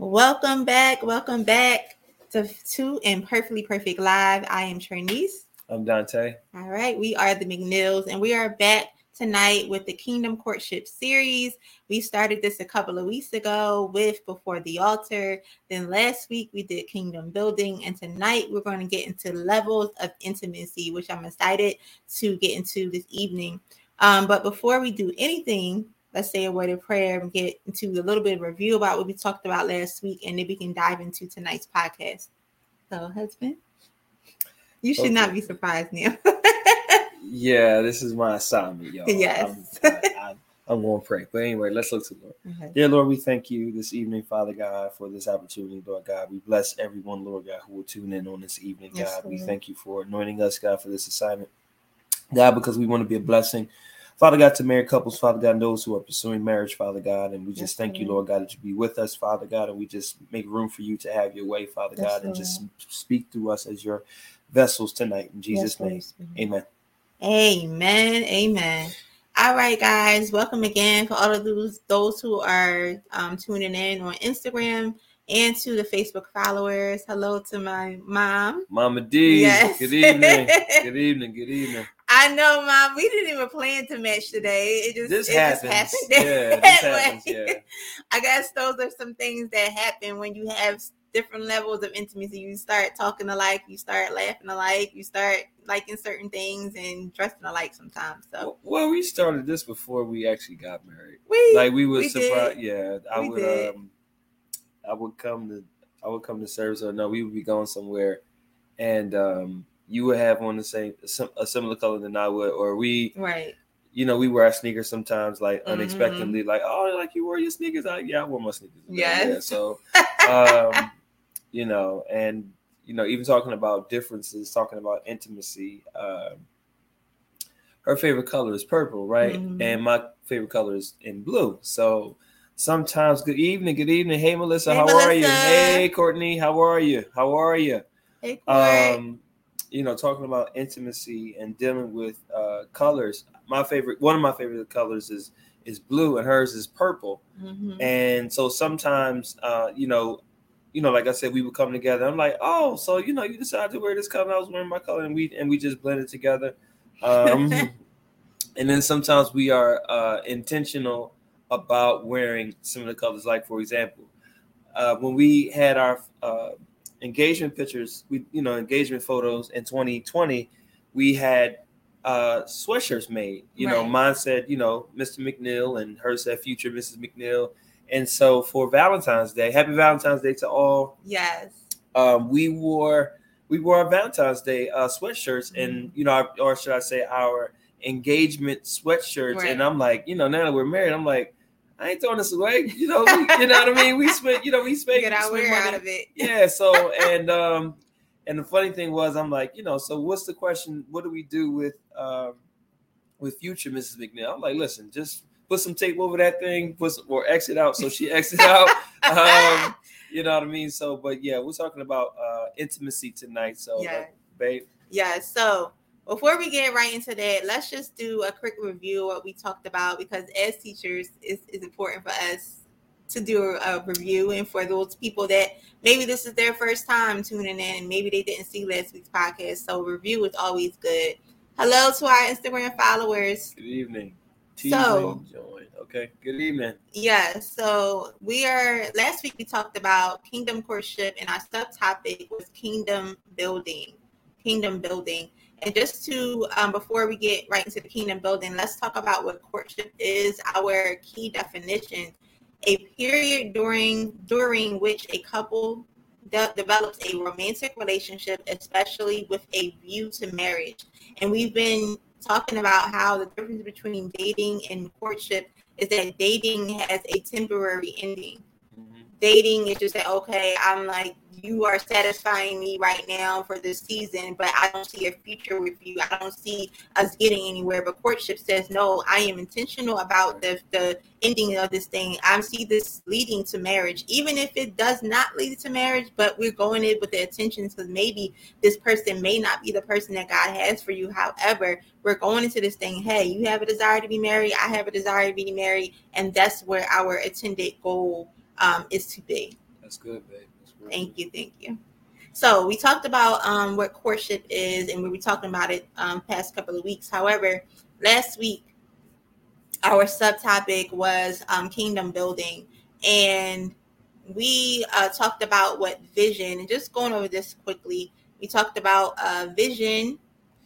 Welcome back. Welcome back to Two and Perfectly Perfect Live. I am Trinice. I'm Dante. All right. We are the McNeils, and we are back tonight with the Kingdom Courtship series. We started this a couple of weeks ago with Before the Altar. Then last week we did Kingdom Building, and tonight we're going to get into levels of intimacy, which I'm excited to get into this evening. Um, but before we do anything, let's say a word of prayer and get into a little bit of review about what we talked about last week, and then we can dive into tonight's podcast. So, husband, you should okay. not be surprised now. yeah, this is my assignment, y'all. Yes. I'm, I, am going to pray. But anyway, let's look to the Lord. Okay. Dear Lord, we thank you this evening, Father God, for this opportunity, Lord God. We bless everyone, Lord God, who will tune in on this evening, God. We thank you for anointing us, God, for this assignment. God, because we want to be a blessing Father God, to married couples, Father God, and those who are pursuing marriage, Father God, and we just yes, thank Lord. you, Lord God, that you be with us, Father God, and we just make room for you to have your way, Father yes, God, and just speak through us as your vessels tonight. In Jesus' yes, name, amen. Amen. Amen. All right, guys, welcome again for all of those those who are um, tuning in on Instagram and to the Facebook followers. Hello to my mom, Mama D. Yes. Good evening. good evening. Good evening. I know, mom. We didn't even plan to match today. It just this it happens. Just happened. Yeah, this happens. Yeah. I guess those are some things that happen when you have different levels of intimacy. You start talking alike, you start laughing alike, you start liking certain things and dressing alike sometimes. So well, we started this before we actually got married. We like we were surprised. Yeah, I we would did. um I would come to I would come to service or no, we would be going somewhere and um you would have on the same a similar color than I would, or we right. You know, we wear our sneakers sometimes, like mm-hmm. unexpectedly, like oh, like you wore your sneakers. I, yeah, I wore my sneakers. Yes. Yeah. So, um, you know, and you know, even talking about differences, talking about intimacy. Um, her favorite color is purple, right? Mm-hmm. And my favorite color is in blue. So sometimes, good evening, good evening. Hey, Melissa, hey, how Melissa. are you? Hey, Courtney, how are you? How are you? Hey, um, you know, talking about intimacy and dealing with uh, colors. My favorite, one of my favorite colors is is blue, and hers is purple. Mm-hmm. And so sometimes, uh, you know, you know, like I said, we would come together. I'm like, oh, so you know, you decided to wear this color. I was wearing my color, and we and we just blended together. Um, and then sometimes we are uh, intentional about wearing similar colors. Like for example, uh, when we had our uh, engagement pictures, we you know engagement photos in 2020, we had uh, sweatshirts made. You right. know, mine said you know Mr. McNeil, and hers said Future Mrs. McNeil. And so for Valentine's Day, Happy Valentine's Day to all. Yes. Um, we wore we wore our Valentine's Day uh, sweatshirts, mm-hmm. and you know, our, or should I say, our engagement sweatshirts. Right. And I'm like, you know, now that we're married, I'm like, I ain't throwing this away. You know, we, you know what I mean. We spent, you know, we spent get our wear out of it. Yeah. So and um and the funny thing was, I'm like, you know, so what's the question? What do we do with um with future Mrs. McNeil? I'm like, listen, just put some tape over that thing, put some, or exit out. So she exit out. Um, you know what I mean? So, but yeah, we're talking about uh intimacy tonight. So, yeah. Uh, babe. Yeah. So before we get right into that, let's just do a quick review of what we talked about because as teachers, it's, it's important for us to do a, review. And for those people that maybe this is their first time tuning in and maybe they didn't see last week's podcast, so review is always good. Hello to our Instagram followers. Good evening. so, join. Okay. Good evening. Yeah. So we are last week we talked about kingdom courtship and our subtopic was kingdom building. Kingdom building. And just to, um, before we get right into the kingdom building, let's talk about what courtship is, our key definition. A period during during which a couple de- develops a romantic relationship, especially with a view to marriage. And we've been talking about how the difference between dating and courtship is that dating has a temporary ending. Mm-hmm. Dating is just that okay, I'm like you are satisfying me right now for this season, but I don't see a future with you. I don't see us getting anywhere. But courtship says, no, I am intentional about the, the ending of this thing. I see this leading to marriage, even if it does not lead to marriage, but we're going in with the intentions because maybe this person may not be the person that God has for you. However, we're going into this thing, hey, you have a desire to be married, I have a desire to be married, and that's where our intended goal um, is to be. That's good, babe. Thank you, thank you. So we talked about um, what courtship is, and we were talking about it um, past couple of weeks. However, last week our subtopic was um, kingdom building, and we uh, talked about what vision. And just going over this quickly, we talked about uh, vision.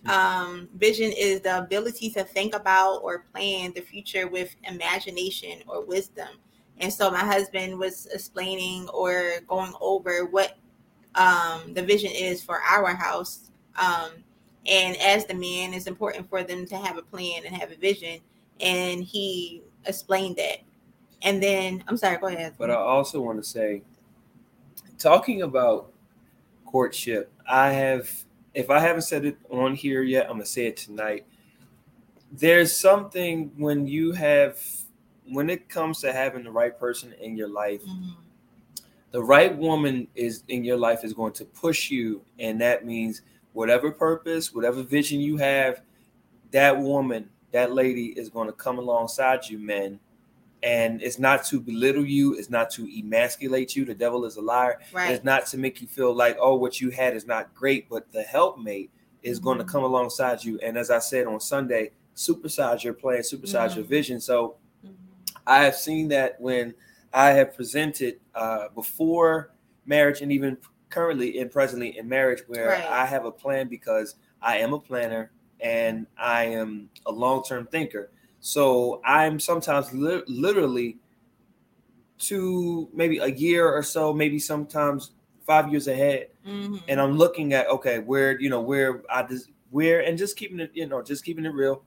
Um, vision is the ability to think about or plan the future with imagination or wisdom. And so my husband was explaining or going over what um, the vision is for our house. Um, and as the man, it's important for them to have a plan and have a vision. And he explained that. And then, I'm sorry, go ahead. But I also want to say, talking about courtship, I have, if I haven't said it on here yet, I'm going to say it tonight. There's something when you have, when it comes to having the right person in your life, mm-hmm. the right woman is in your life is going to push you. And that means whatever purpose, whatever vision you have, that woman, that lady is going to come alongside you, men and it's not to belittle you it's not to emasculate you the devil is a liar right. it's not to make you feel like oh what you had is not great but the helpmate is mm-hmm. going to come alongside you and as i said on sunday supersize your plan supersize mm-hmm. your vision so mm-hmm. I have seen that when i have presented uh, before marriage and even currently and presently in marriage where right. i have a plan because i am a planner and i am a long-term thinker so I'm sometimes li- literally two, maybe a year or so, maybe sometimes five years ahead, mm-hmm. and I'm looking at okay, where you know where I des- where and just keeping it, you know, just keeping it real,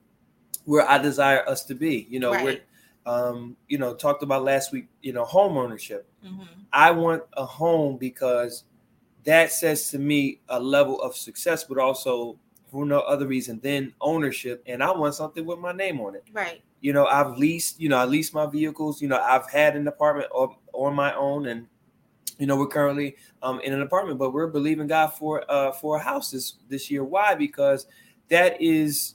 where I desire us to be. You know, right. where um, you know, talked about last week, you know, home ownership. Mm-hmm. I want a home because that says to me a level of success, but also for no other reason than ownership and I want something with my name on it. Right. You know, I've leased, you know, I leased my vehicles, you know, I've had an apartment on, on my own and you know, we're currently um, in an apartment, but we're believing God for uh, for a house this this year. Why? Because that is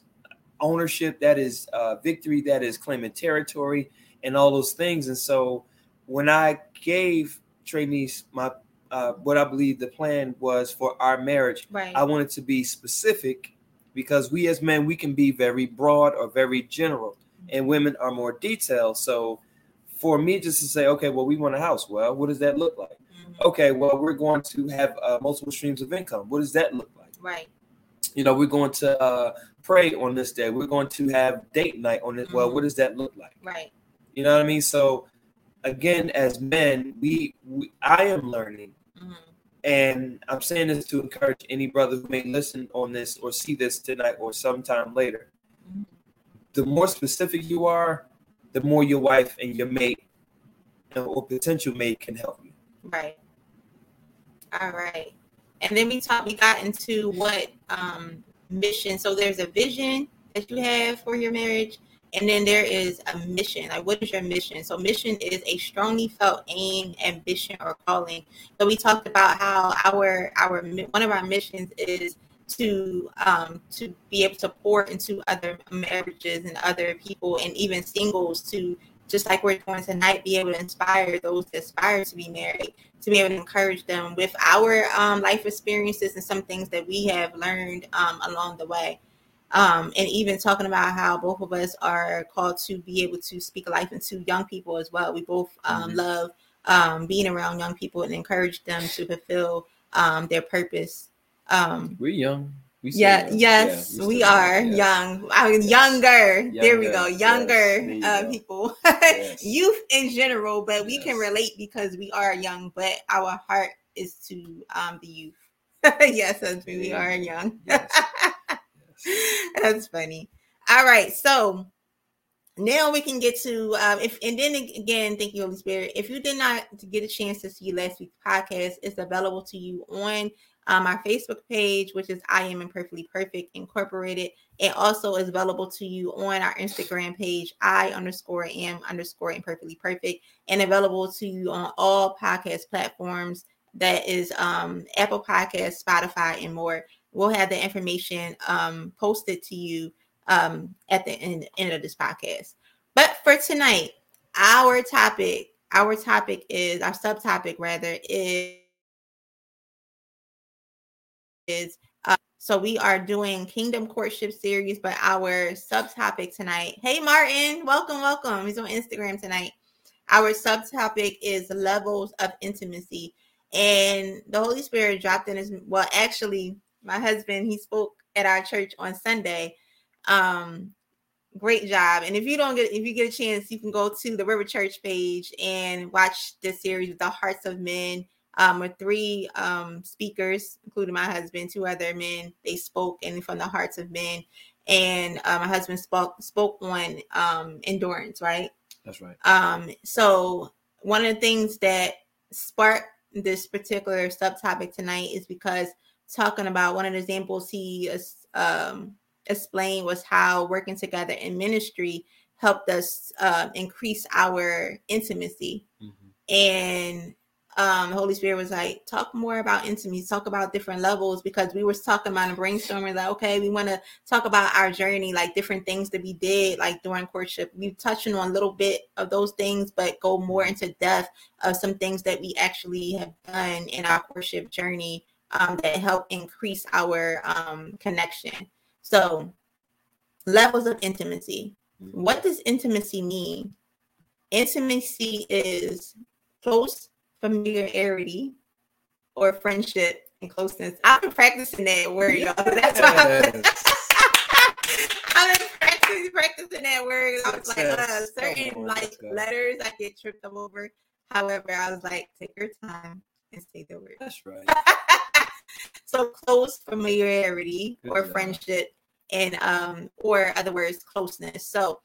ownership, that is uh, victory, that is claiming territory, and all those things. And so, when I gave Trinice my uh, what I believe the plan was for our marriage. Right. I wanted to be specific because we as men we can be very broad or very general, mm-hmm. and women are more detailed. So for me just to say, okay, well, we want a house. Well, what does that look like? Mm-hmm. Okay, well, we're going to have uh, multiple streams of income. What does that look like? Right. You know, we're going to uh, pray on this day. We're going to have date night on this. Mm-hmm. Well, what does that look like? Right. You know what I mean? So again, as men, we, we I am learning Mm-hmm. And I'm saying this to encourage any brother who may listen on this or see this tonight or sometime later. Mm-hmm. The more specific you are, the more your wife and your mate or potential mate can help you. Right. All right. And then we talked, we got into what um, mission. So there's a vision that you have for your marriage, and then there is a mission. Like, what is your mission? So, mission is a strongly felt aim, ambition, or calling. So, we talked about how our our one of our missions is to um, to be able to pour into other marriages and other people, and even singles to just like we're doing tonight, be able to inspire those that aspire to be married, to be able to encourage them with our um, life experiences and some things that we have learned um, along the way um, and even talking about how both of us are called to be able to speak life into young people as well. We both um, mm-hmm. love um, being around young people and encourage them to fulfill um, their purpose. Um, We're young. We yeah, young. yes, yeah, we, we are yeah. young. I mean, yes. younger. younger. There we go. Younger yes. uh, go. people, yes. youth in general, but we can relate because we are young. But our heart is to um, the youth. yes, we are young. That's funny. All right, so now we can get to um, if and then again, thank you, Holy Spirit. If you did not get a chance to see last week's podcast, it's available to you on um, our Facebook page, which is I Am Imperfectly Perfect Incorporated. It also is available to you on our Instagram page, I underscore am underscore imperfectly perfect, and available to you on all podcast platforms. That is um, Apple Podcast, Spotify, and more we'll have the information um, posted to you um, at the end, end of this podcast. But for tonight, our topic our topic is our subtopic rather is is uh, so we are doing kingdom courtship series but our subtopic tonight hey martin welcome welcome he's on instagram tonight our subtopic is levels of intimacy and the holy spirit dropped in his well actually my husband he spoke at our church on sunday um great job. And if you don't get if you get a chance, you can go to the River Church page and watch this series, The Hearts of Men. Um, with three um speakers, including my husband, two other men. They spoke and from the hearts of men. And uh, my husband spoke spoke on um endurance, right? That's right. Um, so one of the things that sparked this particular subtopic tonight is because talking about one of the examples he um explained was how working together in ministry helped us uh, increase our intimacy. Mm-hmm. And um, the Holy Spirit was like, talk more about intimacy, talk about different levels because we were talking about and brainstorming like, okay, we want to talk about our journey, like different things that we did, like during courtship. We touching on a little bit of those things, but go more into depth of some things that we actually have done in our courtship journey um, that help increase our um, connection. So, levels of intimacy. Mm-hmm. What does intimacy mean? Intimacy is close familiarity or friendship and closeness. I've been practicing that word, y'all. That's why I've been, I've been practicing, practicing that word. I was like, uh, certain like letters I get tripped up over. However, I was like, take your time and say the word. That's right. so close familiarity Good or job. friendship and um or other words closeness so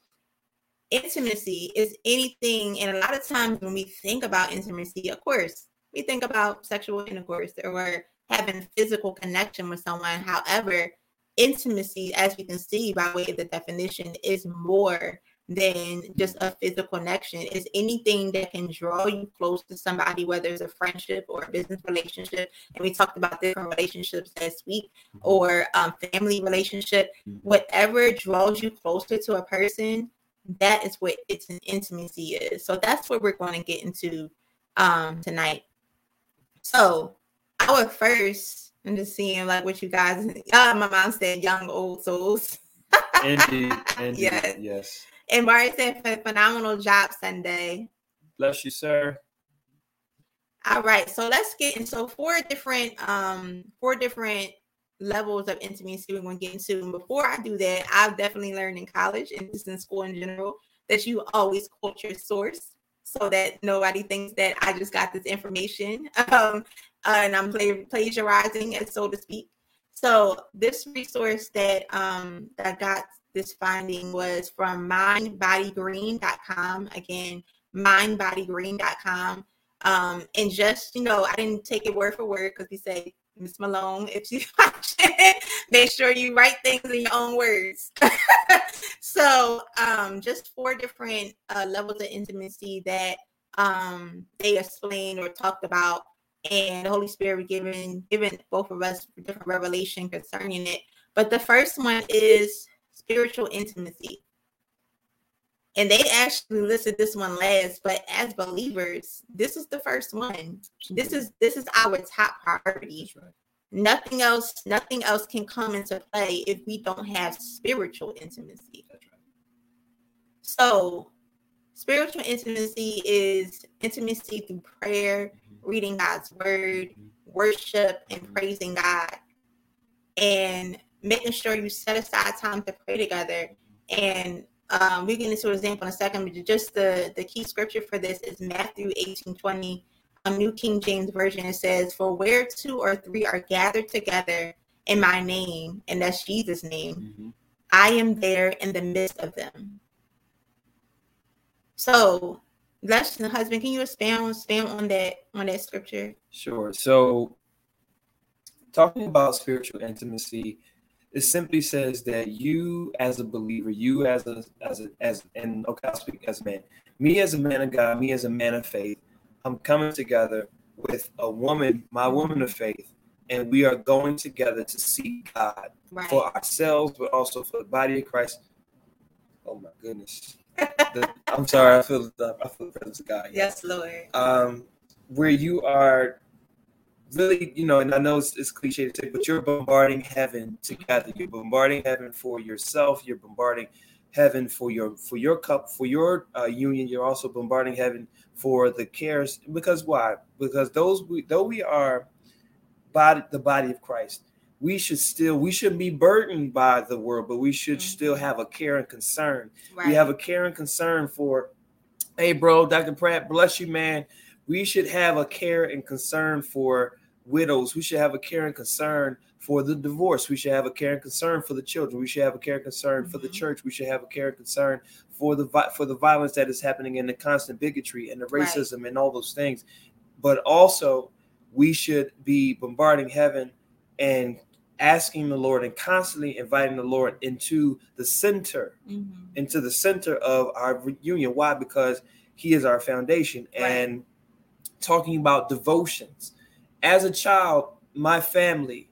intimacy is anything and a lot of times when we think about intimacy of course we think about sexual intercourse or having physical connection with someone however intimacy as we can see by way of the definition is more than just a physical connection. Is anything that can draw you close to somebody, whether it's a friendship or a business relationship. And we talked about different relationships last week, mm-hmm. or um, family relationship. Mm-hmm. Whatever draws you closer to a person, that is what it's an intimacy is. So that's what we're going to get into um, tonight. So our first, I'm just seeing like what you guys. Uh, my mom said, "Young old souls." indeed, indeed, yes. yes. And Barry said, phenomenal job Sunday. Bless you, sir. All right, so let's get into so four different um four different levels of intimacy we're going to get into. And before I do that, I've definitely learned in college and just in school in general that you always quote your source so that nobody thinks that I just got this information um, and I'm plagiarizing, so to speak. So this resource that um, that got this finding was from mindbodygreen.com. Again, mindbodygreen.com. Um, and just, you know, I didn't take it word for word because we say, Miss Malone, if you make sure you write things in your own words. so, um, just four different uh, levels of intimacy that um, they explained or talked about, and the Holy Spirit given given both of us different revelation concerning it. But the first one is spiritual intimacy. And they actually listed this one last, but as believers, this is the first one. This is this is our top priority. Right. Nothing else, nothing else can come into play if we don't have spiritual intimacy. Right. So spiritual intimacy is intimacy through prayer, mm-hmm. reading God's word, mm-hmm. worship, and praising God. And making sure you set aside time to pray together. And um, we get into an example in a second, but just the, the key scripture for this is Matthew 18 20, a New King James Version. It says, For where two or three are gathered together in my name, and that's Jesus' name, mm-hmm. I am there in the midst of them. So, let's husband, can you expand expand on that on that scripture? Sure. So, talking about spiritual intimacy, it simply says that you as a believer, you as a as a as and okay, I'll speak as a man. Me as a man of God, me as a man of faith, I'm coming together with a woman, my woman of faith, and we are going together to seek God right. for ourselves, but also for the body of Christ. Oh my goodness. the, I'm sorry, I feel the I feel the presence of God. Yes, Lord. Um, where you are really, you know, and I know it's, it's cliche to say, but you're bombarding heaven together. You're bombarding heaven for yourself. You're bombarding heaven for your for your cup for your uh, union. You're also bombarding heaven for the cares. Because why? Because those we, though we are body the body of Christ, we should still we shouldn't be burdened by the world, but we should mm-hmm. still have a care and concern. Right. We have a care and concern for, hey, bro, Dr. Pratt, bless you, man. We should have a care and concern for widows. We should have a care and concern for the divorce. We should have a care and concern for the children. We should have a care and concern mm-hmm. for the mm-hmm. church. We should have a care and concern for the for the violence that is happening and the constant bigotry and the racism right. and all those things. But also, we should be bombarding heaven and asking the Lord and constantly inviting the Lord into the center, mm-hmm. into the center of our union. Why? Because He is our foundation. Right. And talking about devotions as a child, my family,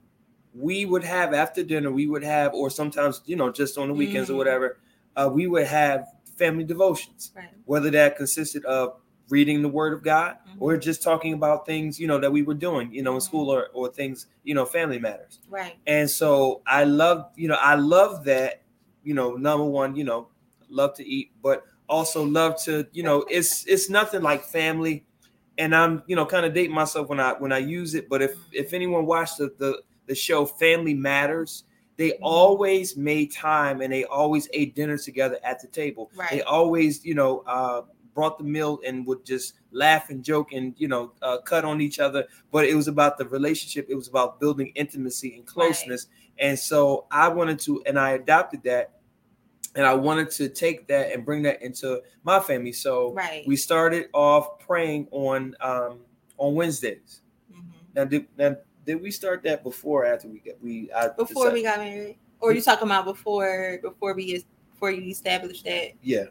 we would have after dinner, we would have, or sometimes, you know, just on the weekends mm. or whatever, uh, we would have family devotions, right. whether that consisted of reading the word of God mm-hmm. or just talking about things, you know, that we were doing, you know, in mm-hmm. school or, or things, you know, family matters. Right. And so I love, you know, I love that, you know, number one, you know, love to eat, but also love to, you know, it's it's nothing like family and I'm you know kind of dating myself when I when I use it. But if if anyone watched the the, the show Family Matters, they mm-hmm. always made time and they always ate dinner together at the table. Right. They always you know uh, brought the meal and would just laugh and joke and you know uh, cut on each other. But it was about the relationship. It was about building intimacy and closeness. Right. And so I wanted to, and I adopted that and I wanted to take that and bring that into my family. So right. we started off praying on um, on Wednesdays. Mm-hmm. Now, did, now, did we start that before after we got we I before decided, we got married, or you talking about before before we before you established that? Yeah.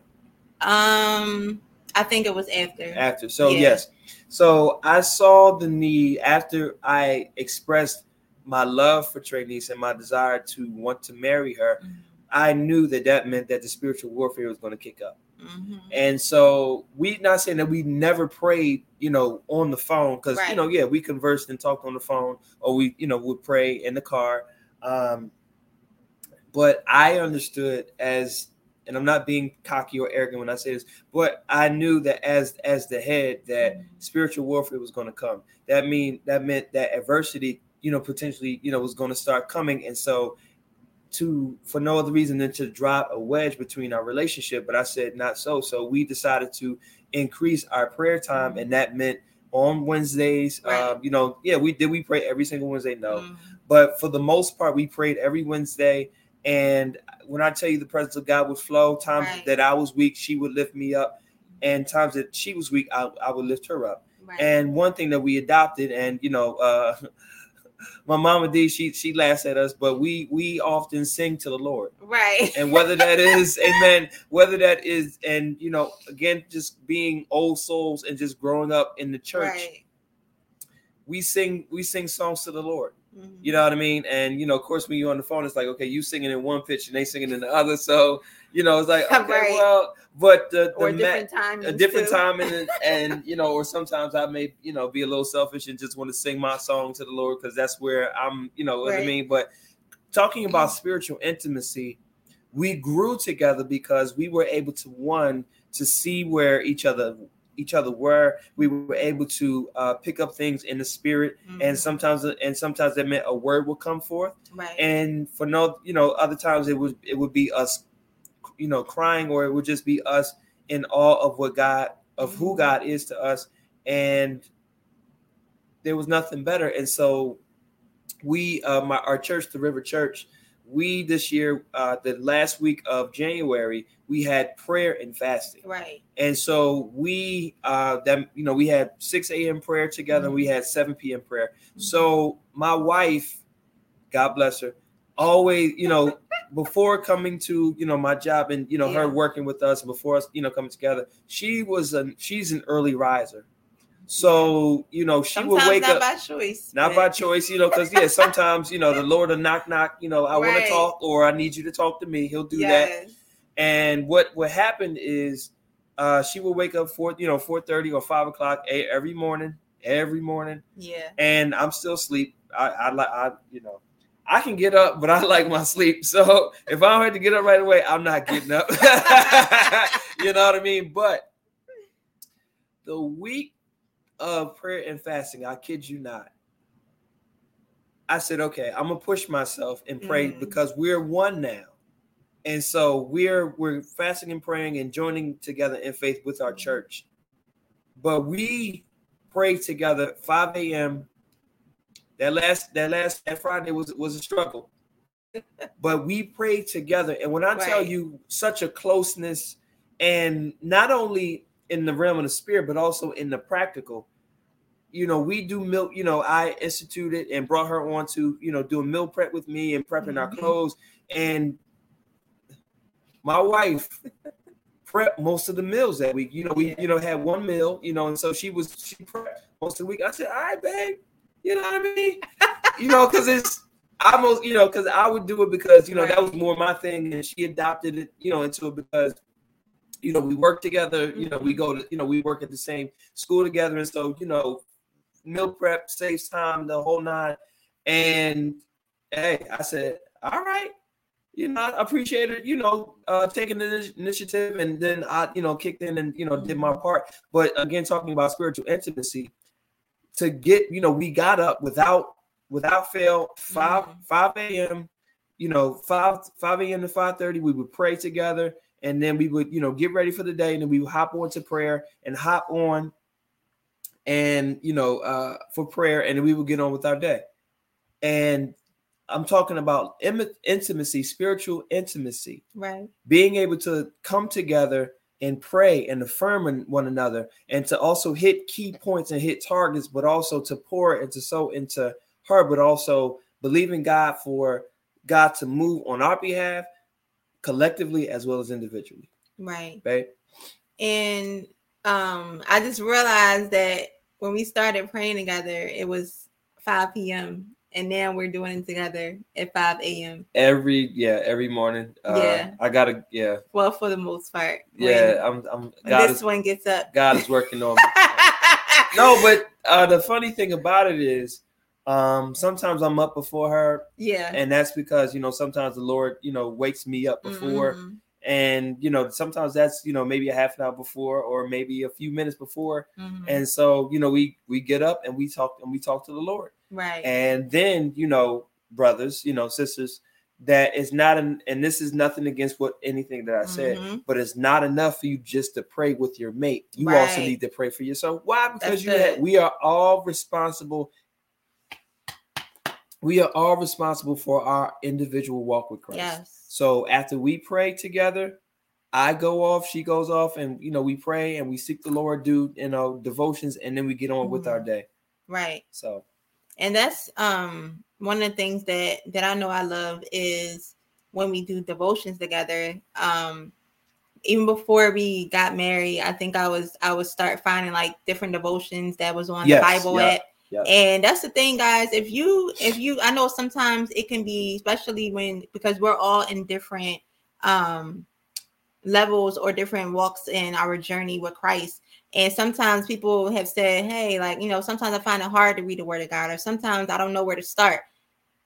Um, I think it was after. After, so yeah. yes, so I saw the need after I expressed my love for Trinice and my desire to want to marry her. Mm-hmm I knew that that meant that the spiritual warfare was going to kick up. Mm-hmm. And so we not saying that we never prayed, you know, on the phone because right. you know, yeah, we conversed and talked on the phone, or we, you know, would pray in the car. Um, but I understood as, and I'm not being cocky or arrogant when I say this, but I knew that as as the head, that mm-hmm. spiritual warfare was going to come. That mean that meant that adversity, you know, potentially, you know, was going to start coming, and so to for no other reason than to drop a wedge between our relationship. But I said not so. So we decided to increase our prayer time, and that meant on Wednesdays. Right. Um, you know, yeah, we did. We pray every single Wednesday. No, mm-hmm. but for the most part, we prayed every Wednesday. And when I tell you the presence of God would flow, times right. that I was weak, she would lift me up, and times that she was weak, I, I would lift her up. Right. And one thing that we adopted, and you know, uh, my mama D, she she laughs at us, but we we often sing to the Lord. Right. And whether that is, amen, whether that is, and you know, again, just being old souls and just growing up in the church, right. we sing we sing songs to the Lord. Mm-hmm. You know what I mean? And you know, of course, when you're on the phone, it's like, okay, you singing in one pitch and they singing in the other. So, you know, it's like, okay, right. well, but the, the different time, a different too. time, and and you know, or sometimes I may, you know, be a little selfish and just want to sing my song to the Lord because that's where I'm, you know, what right. I mean. But talking about spiritual intimacy, we grew together because we were able to one to see where each other each other were. We were able to uh, pick up things in the spirit, mm-hmm. and sometimes and sometimes that meant a word would come forth. Right. And for no, you know, other times it would it would be us, you know, crying, or it would just be us in awe of what God of mm-hmm. who God is to us, and there was nothing better. And so we, uh, my our church, the River Church, we this year, uh, the last week of January, we had prayer and fasting. Right. And so we, uh, that you know, we had 6 a.m. prayer together. Mm-hmm. we had 7 p.m. prayer. Mm-hmm. So my wife, God bless her, always, you know, before coming to you know my job and you know yeah. her working with us before us, you know, coming together, she was a she's an early riser. So you know she sometimes would wake up not up by choice, not by choice, you know, because yeah, sometimes you know the Lord will knock knock, you know, I right. want to talk or I need you to talk to me. He'll do yes. that, And what what happened is uh, she would wake up four, you know, four thirty or five o'clock every morning, every morning. Yeah. And I'm still asleep. I, I like, I, you know, I can get up, but I like my sleep. So if I don't have to get up right away, I'm not getting up. you know what I mean? But the week of prayer and fasting, I kid you not. I said, okay, I'm gonna push myself and pray mm. because we're one now. And so we're we're fasting and praying and joining together in faith with our church. But we pray together 5 a.m. That last that last that Friday was was a struggle. but we prayed together. And when I right. tell you such a closeness, and not only in the realm of the spirit, but also in the practical, you know, we do milk, you know, I instituted and brought her on to, you know, doing meal prep with me and prepping mm-hmm. our clothes. And my wife prepped most of the meals that week. You know, we you know had one meal, you know, and so she was she prepped most of the week. I said, all right, babe, you know what I mean? you know, because it's almost, you know, because I would do it because you know right. that was more my thing, and she adopted it, you know, into it because you know we work together. You know, we go to you know we work at the same school together, and so you know, meal prep saves time, the whole nine. And hey, I said, all right, you know, I appreciated, you know, uh, taking the initiative and then I, you know, kicked in and, you know, did my mm-hmm. part. But again, talking about spiritual intimacy, to get, you know, we got up without, without fail, 5, mm-hmm. 5 a.m., you know, 5, 5 a.m. to 5 30, we would pray together and then we would, you know, get ready for the day and then we would hop on to prayer and hop on and, you know, uh, for prayer and then we would get on with our day. And I'm talking about intimacy, spiritual intimacy. Right. Being able to come together and pray and affirm one another and to also hit key points and hit targets, but also to pour and to sow into her, but also believing God for God to move on our behalf collectively as well as individually. Right. Right. And um I just realized that when we started praying together, it was 5 p.m and now we're doing it together at 5 a.m. Every yeah, every morning. Uh, yeah, I gotta yeah. Well, for the most part. Yeah, I'm. I'm. God this is, one gets up. God is working on me. no, but uh, the funny thing about it is, um, sometimes I'm up before her. Yeah, and that's because you know sometimes the Lord you know wakes me up before. Mm-hmm. And you know, sometimes that's you know maybe a half an hour before, or maybe a few minutes before, mm-hmm. and so you know we we get up and we talk and we talk to the Lord, Right. And then, you know, brothers, you know, sisters, that is not an and this is nothing against what anything that I said, mm-hmm. but it's not enough for you just to pray with your mate. You right. also need to pray for yourself. Why? Because That's you have, we are all responsible. We are all responsible for our individual walk with Christ. Yes. So after we pray together, I go off, she goes off, and you know, we pray and we seek the Lord, do you know, devotions, and then we get on mm-hmm. with our mm-hmm. day. Right. So and that's um one of the things that that I know I love is when we do devotions together. Um even before we got married, I think I was I would start finding like different devotions that was on yes, the Bible yep, app. Yep. And that's the thing, guys. If you if you I know sometimes it can be, especially when because we're all in different um levels or different walks in our journey with Christ. And sometimes people have said, hey, like, you know, sometimes I find it hard to read the word of God, or sometimes I don't know where to start.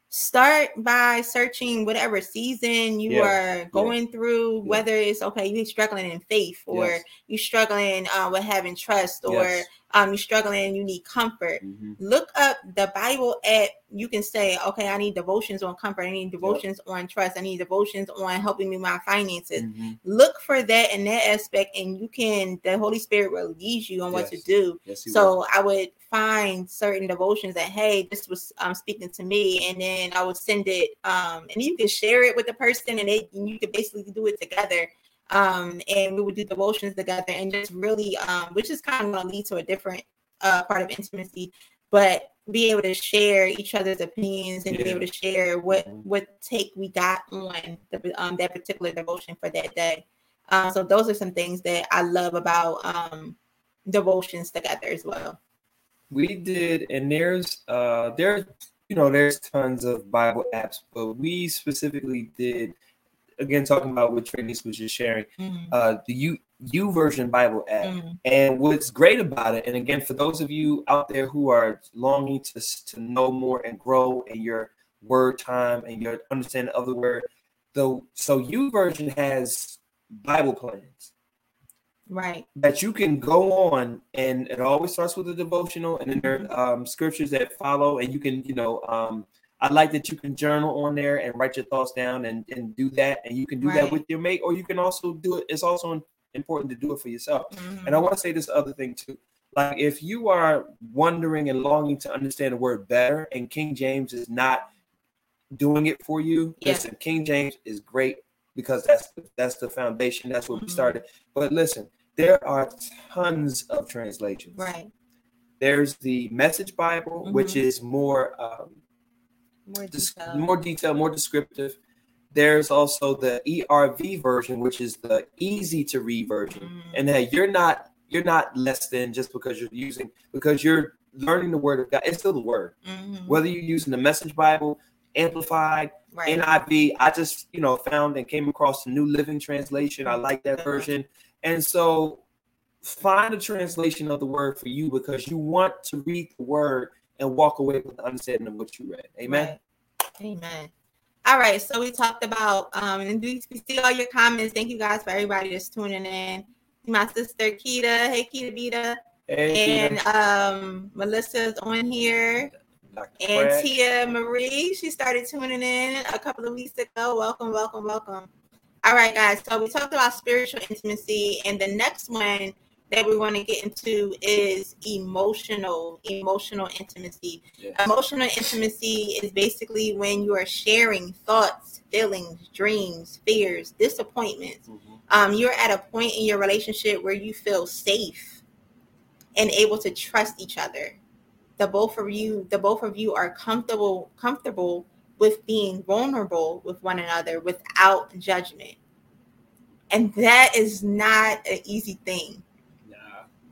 Start by searching whatever season you are going yeah. through, whether it's okay, you're struggling in faith, or yes. you're struggling uh, with having trust, or yes um, you're struggling, you need comfort. Mm-hmm. Look up the Bible app. You can say, okay, I need devotions on comfort. I need devotions yep. on trust. I need devotions on helping me with my finances. Mm-hmm. Look for that in that aspect, and you can. The Holy Spirit will lead you on yes. what to do. Yes, so will. I would find certain devotions that, hey, this was um, speaking to me, and then I would send it, um, and you can share it with the person, and, they, and you could basically do it together um, and we would do devotions together and just really, um, which is kind of going to lead to a different uh, part of intimacy, but be able to share each other's opinions and yeah. be able to share what mm-hmm. what take we got on the, um, that particular devotion for that day. Um, so those are some things that I love about um, devotions together as well. We did, and there's uh, there's you know there's tons of Bible apps, but we specifically did again talking about what Trinice was just sharing, mm-hmm. uh, the U YouVersion Bible app. Mm-hmm. And what's great about it, and again, for those of you out there who are longing to to know more and grow in your word time and your understanding of the word, the so YouVersion has Bible plans right that you can go on and it always starts with a devotional and then there are um, scriptures that follow and you can you know um, i like that you can journal on there and write your thoughts down and, and do that and you can do right. that with your mate or you can also do it it's also important to do it for yourself mm-hmm. and i want to say this other thing too like if you are wondering and longing to understand the word better and king james is not doing it for you yeah. listen king james is great because that's that's the foundation that's where mm-hmm. we started but listen there are tons of translations. Right. There's the Message Bible, mm-hmm. which is more um, more, detail. More detailed, more descriptive. There's also the ERV version, which is the easy to read version, mm-hmm. and that you're not you're not less than just because you're using because you're learning the word of God. It's still the word. Mm-hmm. Whether you're using the Message Bible, Amplified, right. NIV, I just you know found and came across the New Living Translation. I like that version. And so find a translation of the word for you because you want to read the word and walk away with the understanding of what you read. Amen. Amen. All right. So we talked about um and we see all your comments. Thank you guys for everybody that's tuning in. My sister Kita. Hey Kita Bita. Hey, and Kita. um Melissa's on here. Dr. And Brad. Tia Marie, she started tuning in a couple of weeks ago. Welcome, welcome, welcome. All right, guys. So we talked about spiritual intimacy, and the next one that we want to get into is emotional emotional intimacy. Emotional intimacy is basically when you are sharing thoughts, feelings, dreams, fears, disappointments. Mm-hmm. Um, you're at a point in your relationship where you feel safe and able to trust each other. The both of you, the both of you are comfortable comfortable with being vulnerable with one another without judgment. And that is not an easy thing.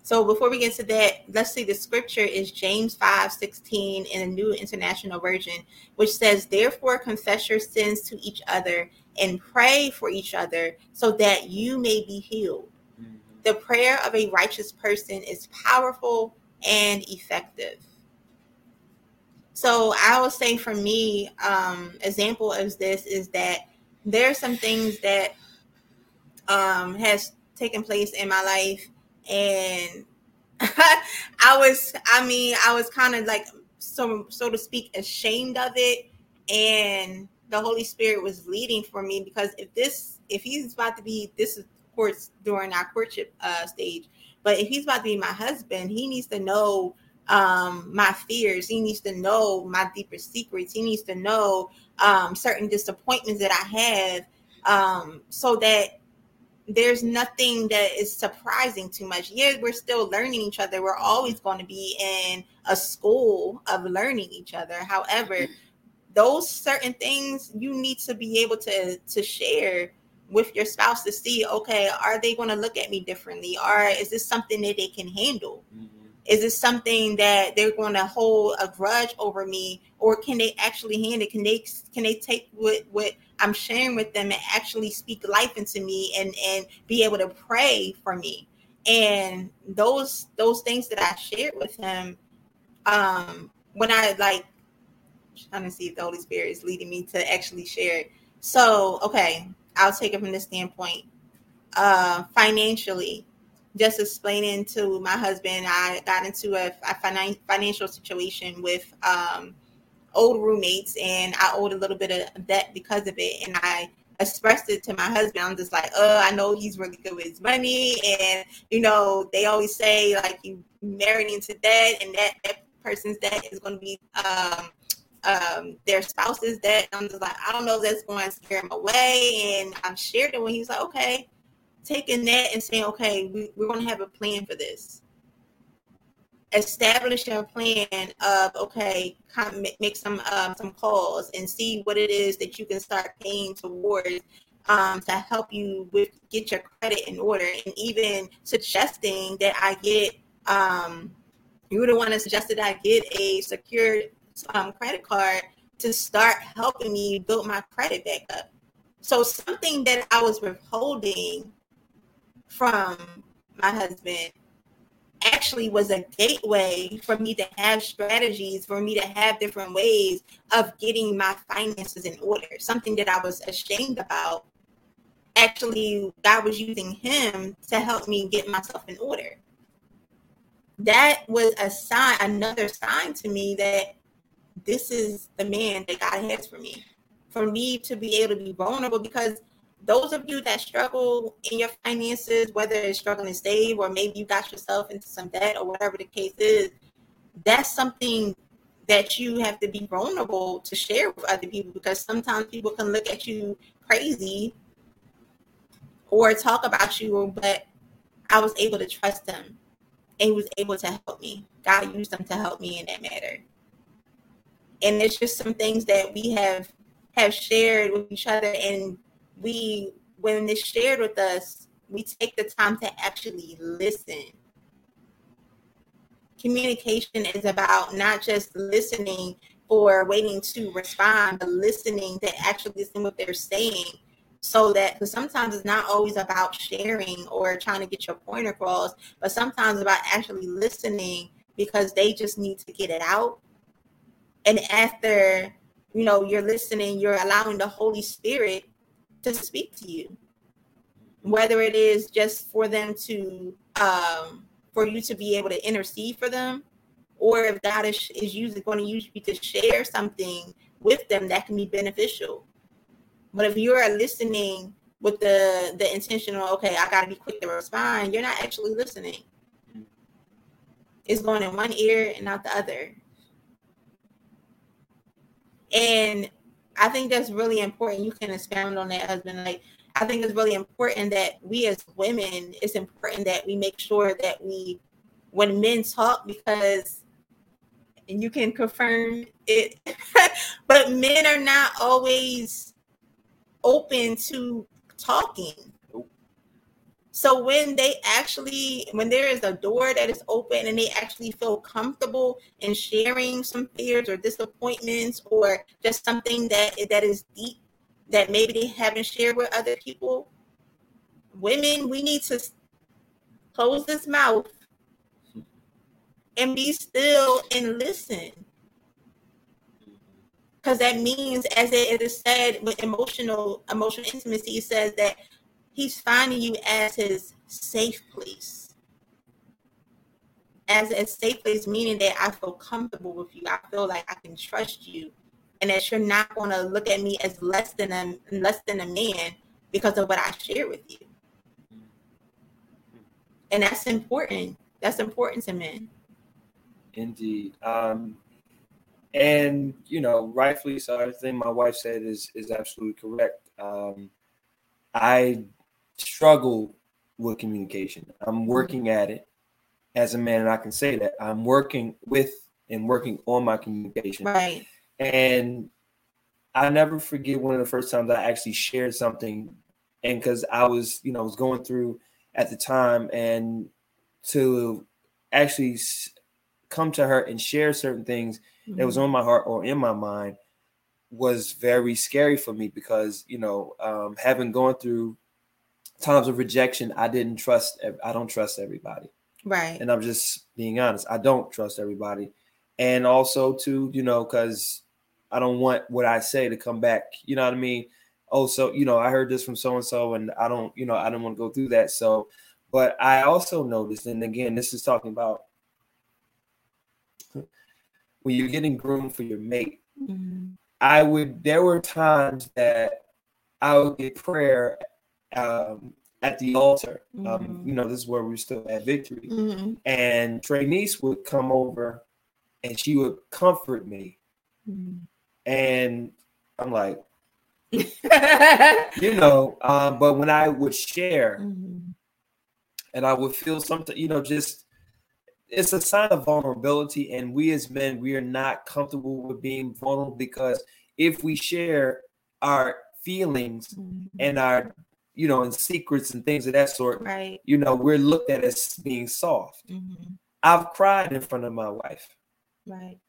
So before we get to that, let's see the scripture is James 5 16 in the New International Version, which says, Therefore confess your sins to each other and pray for each other so that you may be healed. Mm-hmm. The prayer of a righteous person is powerful and effective. So I would say for me, um, example of this is that there are some things that um, has taken place in my life, and I was, I mean, I was kind of like so so to speak ashamed of it, and the Holy Spirit was leading for me because if this, if he's about to be, this is of course during our courtship uh, stage, but if he's about to be my husband, he needs to know um, my fears. He needs to know my deeper secrets. He needs to know um, certain disappointments that I have um, so that there's nothing that is surprising too much. Yeah, we're still learning each other. We're always going to be in a school of learning each other. However, those certain things you need to be able to to share with your spouse to see okay are they going to look at me differently or is this something that they can handle mm-hmm is this something that they're going to hold a grudge over me, or can they actually hand it? Can they can they take what what I'm sharing with them and actually speak life into me and and be able to pray for me? And those those things that I shared with him, um, when I like trying to see if the Holy Spirit is leading me to actually share it. So okay, I'll take it from this standpoint. Uh, financially, just explaining to my husband, I got into a, a financial situation with um, old roommates, and I owed a little bit of debt because of it. And I expressed it to my husband. I'm just like, oh, I know he's really good with his money, and you know, they always say like you married into debt, and that that person's debt is going to be um, um, their spouse's debt. I'm just like, I don't know if that's going to scare him away. And I'm shared it when he's like, okay taking that and saying, okay, we, we're going to have a plan for this. Establishing a plan of okay, make some um, some calls and see what it is that you can start paying towards um, to help you with get your credit in order, and even suggesting that I get um, you would want to suggest that I get a secured um, credit card to start helping me build my credit back up. So something that I was withholding from my husband actually was a gateway for me to have strategies, for me to have different ways of getting my finances in order. Something that I was ashamed about. Actually, God was using him to help me get myself in order. That was a sign, another sign to me that this is the man that God has for me. For me to be able to be vulnerable because those of you that struggle in your finances, whether it's struggling to save or maybe you got yourself into some debt or whatever the case is, that's something that you have to be vulnerable to share with other people because sometimes people can look at you crazy or talk about you, but I was able to trust them and he was able to help me. God used them to help me in that matter. And it's just some things that we have have shared with each other and we when it's shared with us, we take the time to actually listen. Communication is about not just listening for waiting to respond, but listening to actually listen what they're saying. So that because sometimes it's not always about sharing or trying to get your point across, but sometimes about actually listening because they just need to get it out. And after you know you're listening, you're allowing the Holy Spirit to speak to you. Whether it is just for them to um, for you to be able to intercede for them or if god is, is usually going to use you to share something with them that can be beneficial. But if you're listening with the the intention of okay i got to be quick to respond you're not actually listening. It's going in one ear and not the other. And I think that's really important. You can expound on that, husband. Like, I think it's really important that we as women, it's important that we make sure that we, when men talk, because, and you can confirm it, but men are not always open to talking. So when they actually, when there is a door that is open and they actually feel comfortable in sharing some fears or disappointments or just something that that is deep that maybe they haven't shared with other people, women, we need to close this mouth and be still and listen. Mm-hmm. Because that means, as it is said with emotional emotional intimacy, says that He's finding you as his safe place. As a safe place, meaning that I feel comfortable with you. I feel like I can trust you. And that you're not to look at me as less than a less than a man because of what I share with you. And that's important. That's important to men. Indeed. Um, and you know, rightfully so. Everything my wife said is is absolutely correct. Um, I struggle with communication. I'm mm-hmm. working at it as a man, and I can say that I'm working with and working on my communication. Right. And I never forget one of the first times I actually shared something, and because I was, you know, I was going through at the time, and to actually come to her and share certain things mm-hmm. that was mm-hmm. on my heart or in my mind was very scary for me because you know um, having gone through times of rejection, I didn't trust. I don't trust everybody. Right. And I'm just being honest. I don't trust everybody, and also too, you know, because I don't want what I say to come back. You know what I mean? Oh, so you know, I heard this from so and so, and I don't, you know, I don't want to go through that. So, but I also noticed, and again, this is talking about when you're getting groomed for your mate. Mm-hmm. I would. There were times that I would get prayer um, at the altar. Um, mm-hmm. you know, this is where we're still at victory. Mm-hmm. And Trey would come over and she would comfort me. Mm-hmm. And I'm like, you know, um, but when I would share mm-hmm. and I would feel something, you know, just it's a sign of vulnerability. And we as men, we are not comfortable with being vulnerable because if we share our feelings mm-hmm. and our you know, and secrets and things of that sort, right? You know, we're looked at as being soft. Mm-hmm. I've cried in front of my wife, right?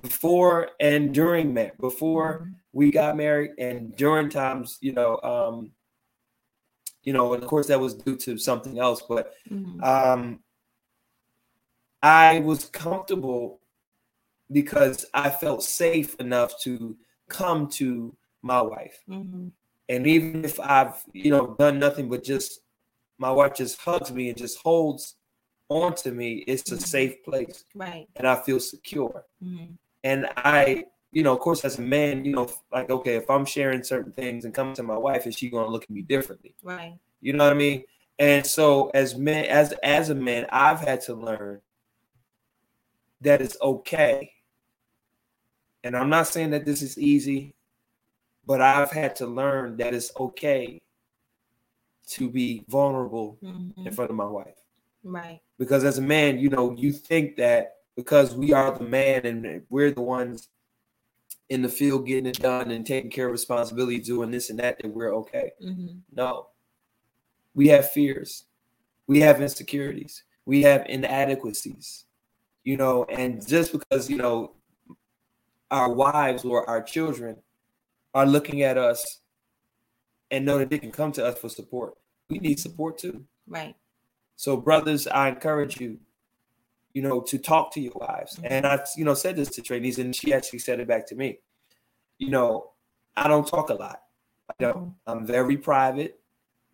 before and during marriage, before mm-hmm. we got married, and during times, you know, um, you know, and of course that was due to something else, but mm-hmm. um, I was comfortable because I felt safe enough to come to my wife. Mm-hmm. And even if I've, you know, done nothing but just my wife just hugs me and just holds on to me, it's a mm-hmm. safe place. Right. And I feel secure. Mm-hmm. And I, you know, of course, as a man, you know, like, okay, if I'm sharing certain things and coming to my wife, is she going to look at me differently? Right. You know what I mean? And so as men, as as a man, I've had to learn that it's okay. And I'm not saying that this is easy, but I've had to learn that it's okay to be vulnerable mm-hmm. in front of my wife. Right. Because as a man, you know, you think that because we are the man and we're the ones in the field getting it done and taking care of responsibility, doing this and that, that we're okay. Mm-hmm. No. We have fears. We have insecurities. We have inadequacies. You know, and just because, you know, our wives or our children are looking at us and know that they can come to us for support. We need support too. Right. So, brothers, I encourage you, you know, to talk to your wives. Mm-hmm. And I, you know, said this to Trinice, and she actually said it back to me. You know, I don't talk a lot. I don't. Mm-hmm. I'm very private,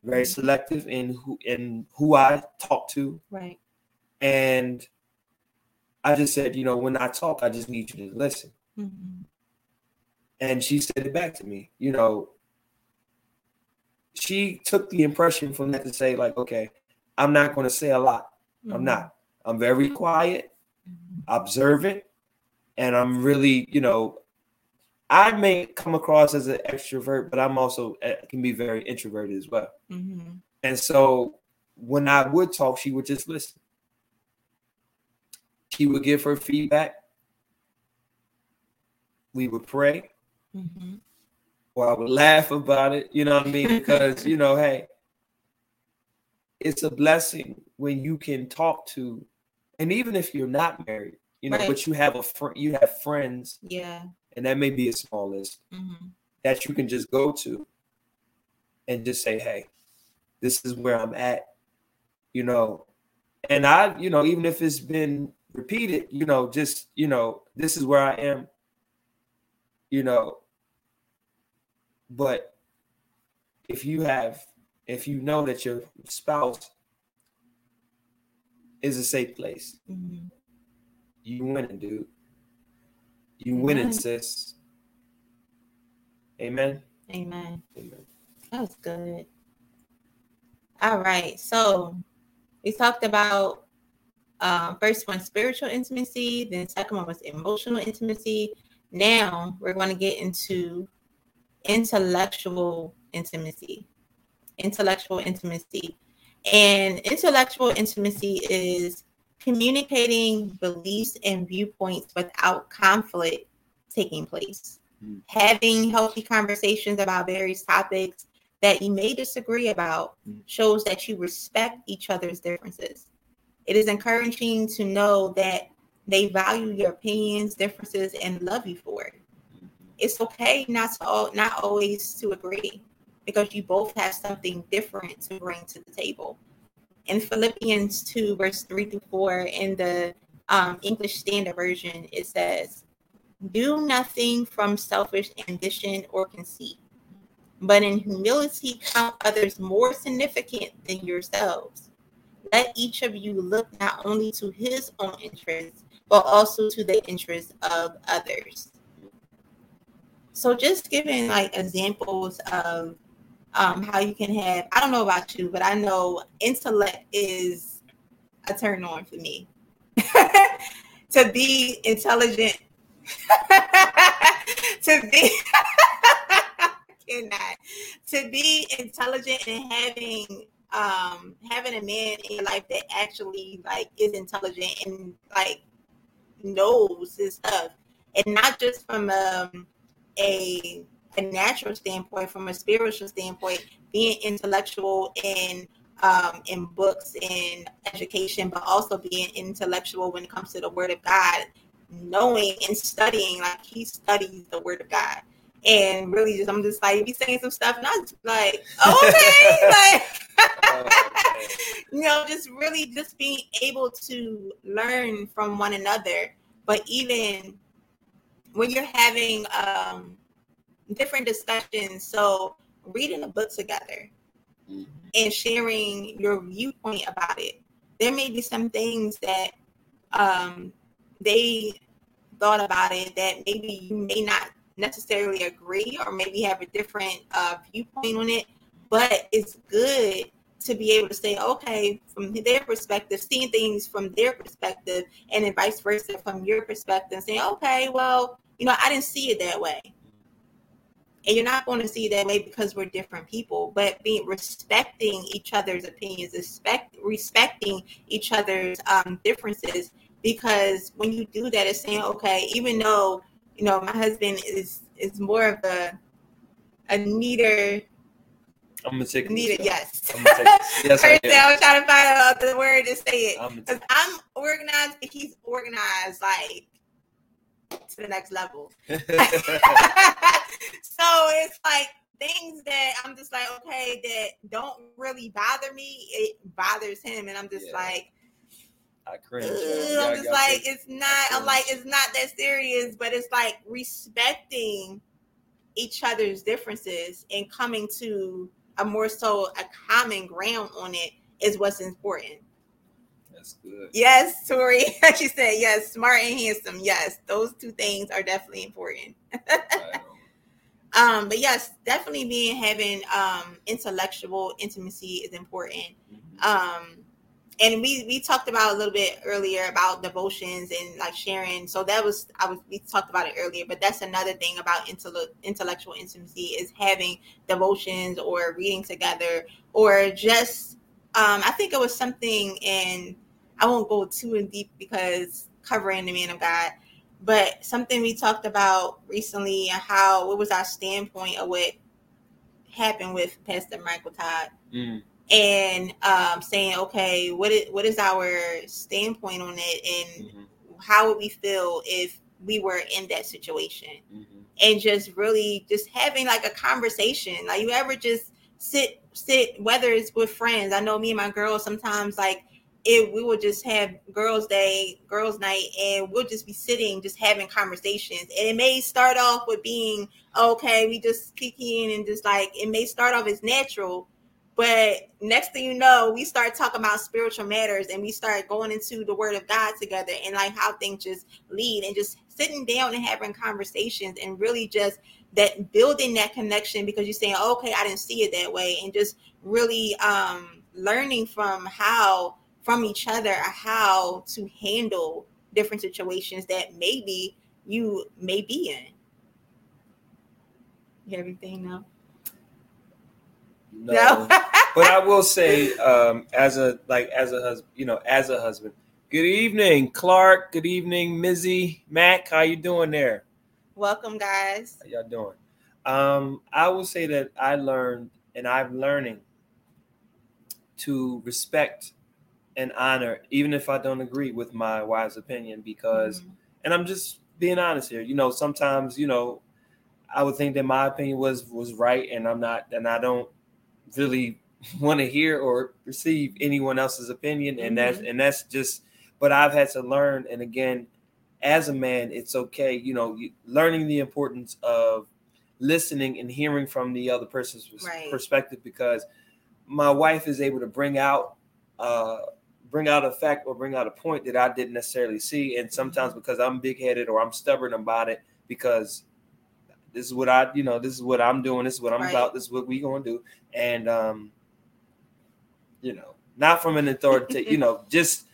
very mm-hmm. selective in who in who I talk to. Right. And I just said, you know, when I talk, I just need you to listen. Mm-hmm. And she said it back to me. You know, she took the impression from that to say, like, okay, I'm not going to say a lot. Mm-hmm. I'm not. I'm very quiet, mm-hmm. observant, and I'm really, you know, I may come across as an extrovert, but I'm also eh, can be very introverted as well. Mm-hmm. And so when I would talk, she would just listen. She would give her feedback we would pray, mm-hmm. or I would laugh about it. You know what I mean? Because you know, hey, it's a blessing when you can talk to, and even if you're not married, you know, right. but you have a friend, you have friends, yeah, and that may be a small list mm-hmm. that you can just go to, and just say, hey, this is where I'm at, you know, and I, you know, even if it's been repeated, you know, just you know, this is where I am you know, but if you have, if you know that your spouse is a safe place, mm-hmm. you winning, dude. You Amen. winning, sis. Amen. Amen. Amen. That was good. All right. So we talked about uh, first one spiritual intimacy, then second one was emotional intimacy, now we're going to get into intellectual intimacy. Intellectual intimacy. And intellectual intimacy is communicating beliefs and viewpoints without conflict taking place. Mm. Having healthy conversations about various topics that you may disagree about mm. shows that you respect each other's differences. It is encouraging to know that they value your opinions, differences, and love you for it. It's okay not to not always to agree because you both have something different to bring to the table. In Philippians 2, verse 3 through 4, in the um, English Standard Version, it says, Do nothing from selfish ambition or conceit, but in humility count others more significant than yourselves. Let each of you look not only to his own interests, but also to the interests of others. So just giving like examples of um, how you can have, I don't know about you, but I know intellect is a turn on for me. to be intelligent, to be cannot. To be intelligent and having um having a man in your life that actually like is intelligent and like knows his stuff, and not just from um, a a natural standpoint, from a spiritual standpoint, being intellectual in um, in books and education, but also being intellectual when it comes to the Word of God, knowing and studying, like he studies the word of God. And really just I'm just like you'd be saying some stuff and I was like, okay, like you know, just really just being able to learn from one another. But even when you're having um different discussions, so reading a book together mm-hmm. and sharing your viewpoint about it. There may be some things that um, they thought about it that maybe you may not necessarily agree or maybe have a different uh, viewpoint on it, but it's good to be able to say, okay, from their perspective, seeing things from their perspective, and then vice versa from your perspective, saying, okay, well, you know, I didn't see it that way. And you're not going to see it that way because we're different people, but being respecting each other's opinions, respect, respecting each other's um, differences because when you do that, it's saying, okay, even though you know my husband is is more of a a neater. I'm gonna take neater, yes. I'm take, yes, I, I was trying to find out the word to say it because I'm, I'm organized, but he's organized like to the next level. so it's like things that I'm just like, okay, that don't really bother me. It bothers him, and I'm just yeah. like I cringe. I'm just like, it's not. I'm like, it's not that serious, but it's like respecting each other's differences and coming to a more so a common ground on it is what's important. That's good. Yes, Tori. she said yes, smart and handsome. Yes, those two things are definitely important. um, but yes, definitely being having um intellectual intimacy is important. Mm-hmm. Um and we we talked about a little bit earlier about devotions and like sharing. So that was i was we talked about it earlier but that's another thing about intellectual intimacy is having devotions or reading together or just um i think it was something in i won't go too in deep because covering the man of god but something we talked about recently and how what was our standpoint of what happened with pastor michael todd. Mm and um, saying, okay, what is what is our standpoint on it, and mm-hmm. how would we feel if we were in that situation, mm-hmm. and just really just having like a conversation. Like you ever just sit sit, whether it's with friends. I know me and my girls sometimes like if we will just have girls day girls night and we'll just be sitting just having conversations and it may start off with being okay we just kicking and just like it may start off as natural but next thing you know, we start talking about spiritual matters and we start going into the word of God together and like how things just lead and just sitting down and having conversations and really just that building that connection because you're saying, okay, I didn't see it that way. And just really um, learning from how, from each other, how to handle different situations that maybe you may be in. You have everything now? No. no. but I will say, um, as a like as a husband, you know, as a husband. Good evening, Clark. Good evening, Mizzy, Mac. How you doing there? Welcome, guys. How y'all doing? Um, I will say that I learned, and I'm learning to respect and honor, even if I don't agree with my wife's opinion, because, mm-hmm. and I'm just being honest here. You know, sometimes, you know, I would think that my opinion was was right, and I'm not, and I don't really want to hear or receive anyone else's opinion and mm-hmm. that's and that's just but i've had to learn and again as a man it's okay you know learning the importance of listening and hearing from the other person's right. perspective because my wife is able to bring out uh bring out a fact or bring out a point that i didn't necessarily see and sometimes mm-hmm. because i'm big-headed or i'm stubborn about it because this is what I, you know, this is what I'm doing. This is what I'm right. about. This is what we gonna do. And um, you know, not from an authority, you know, just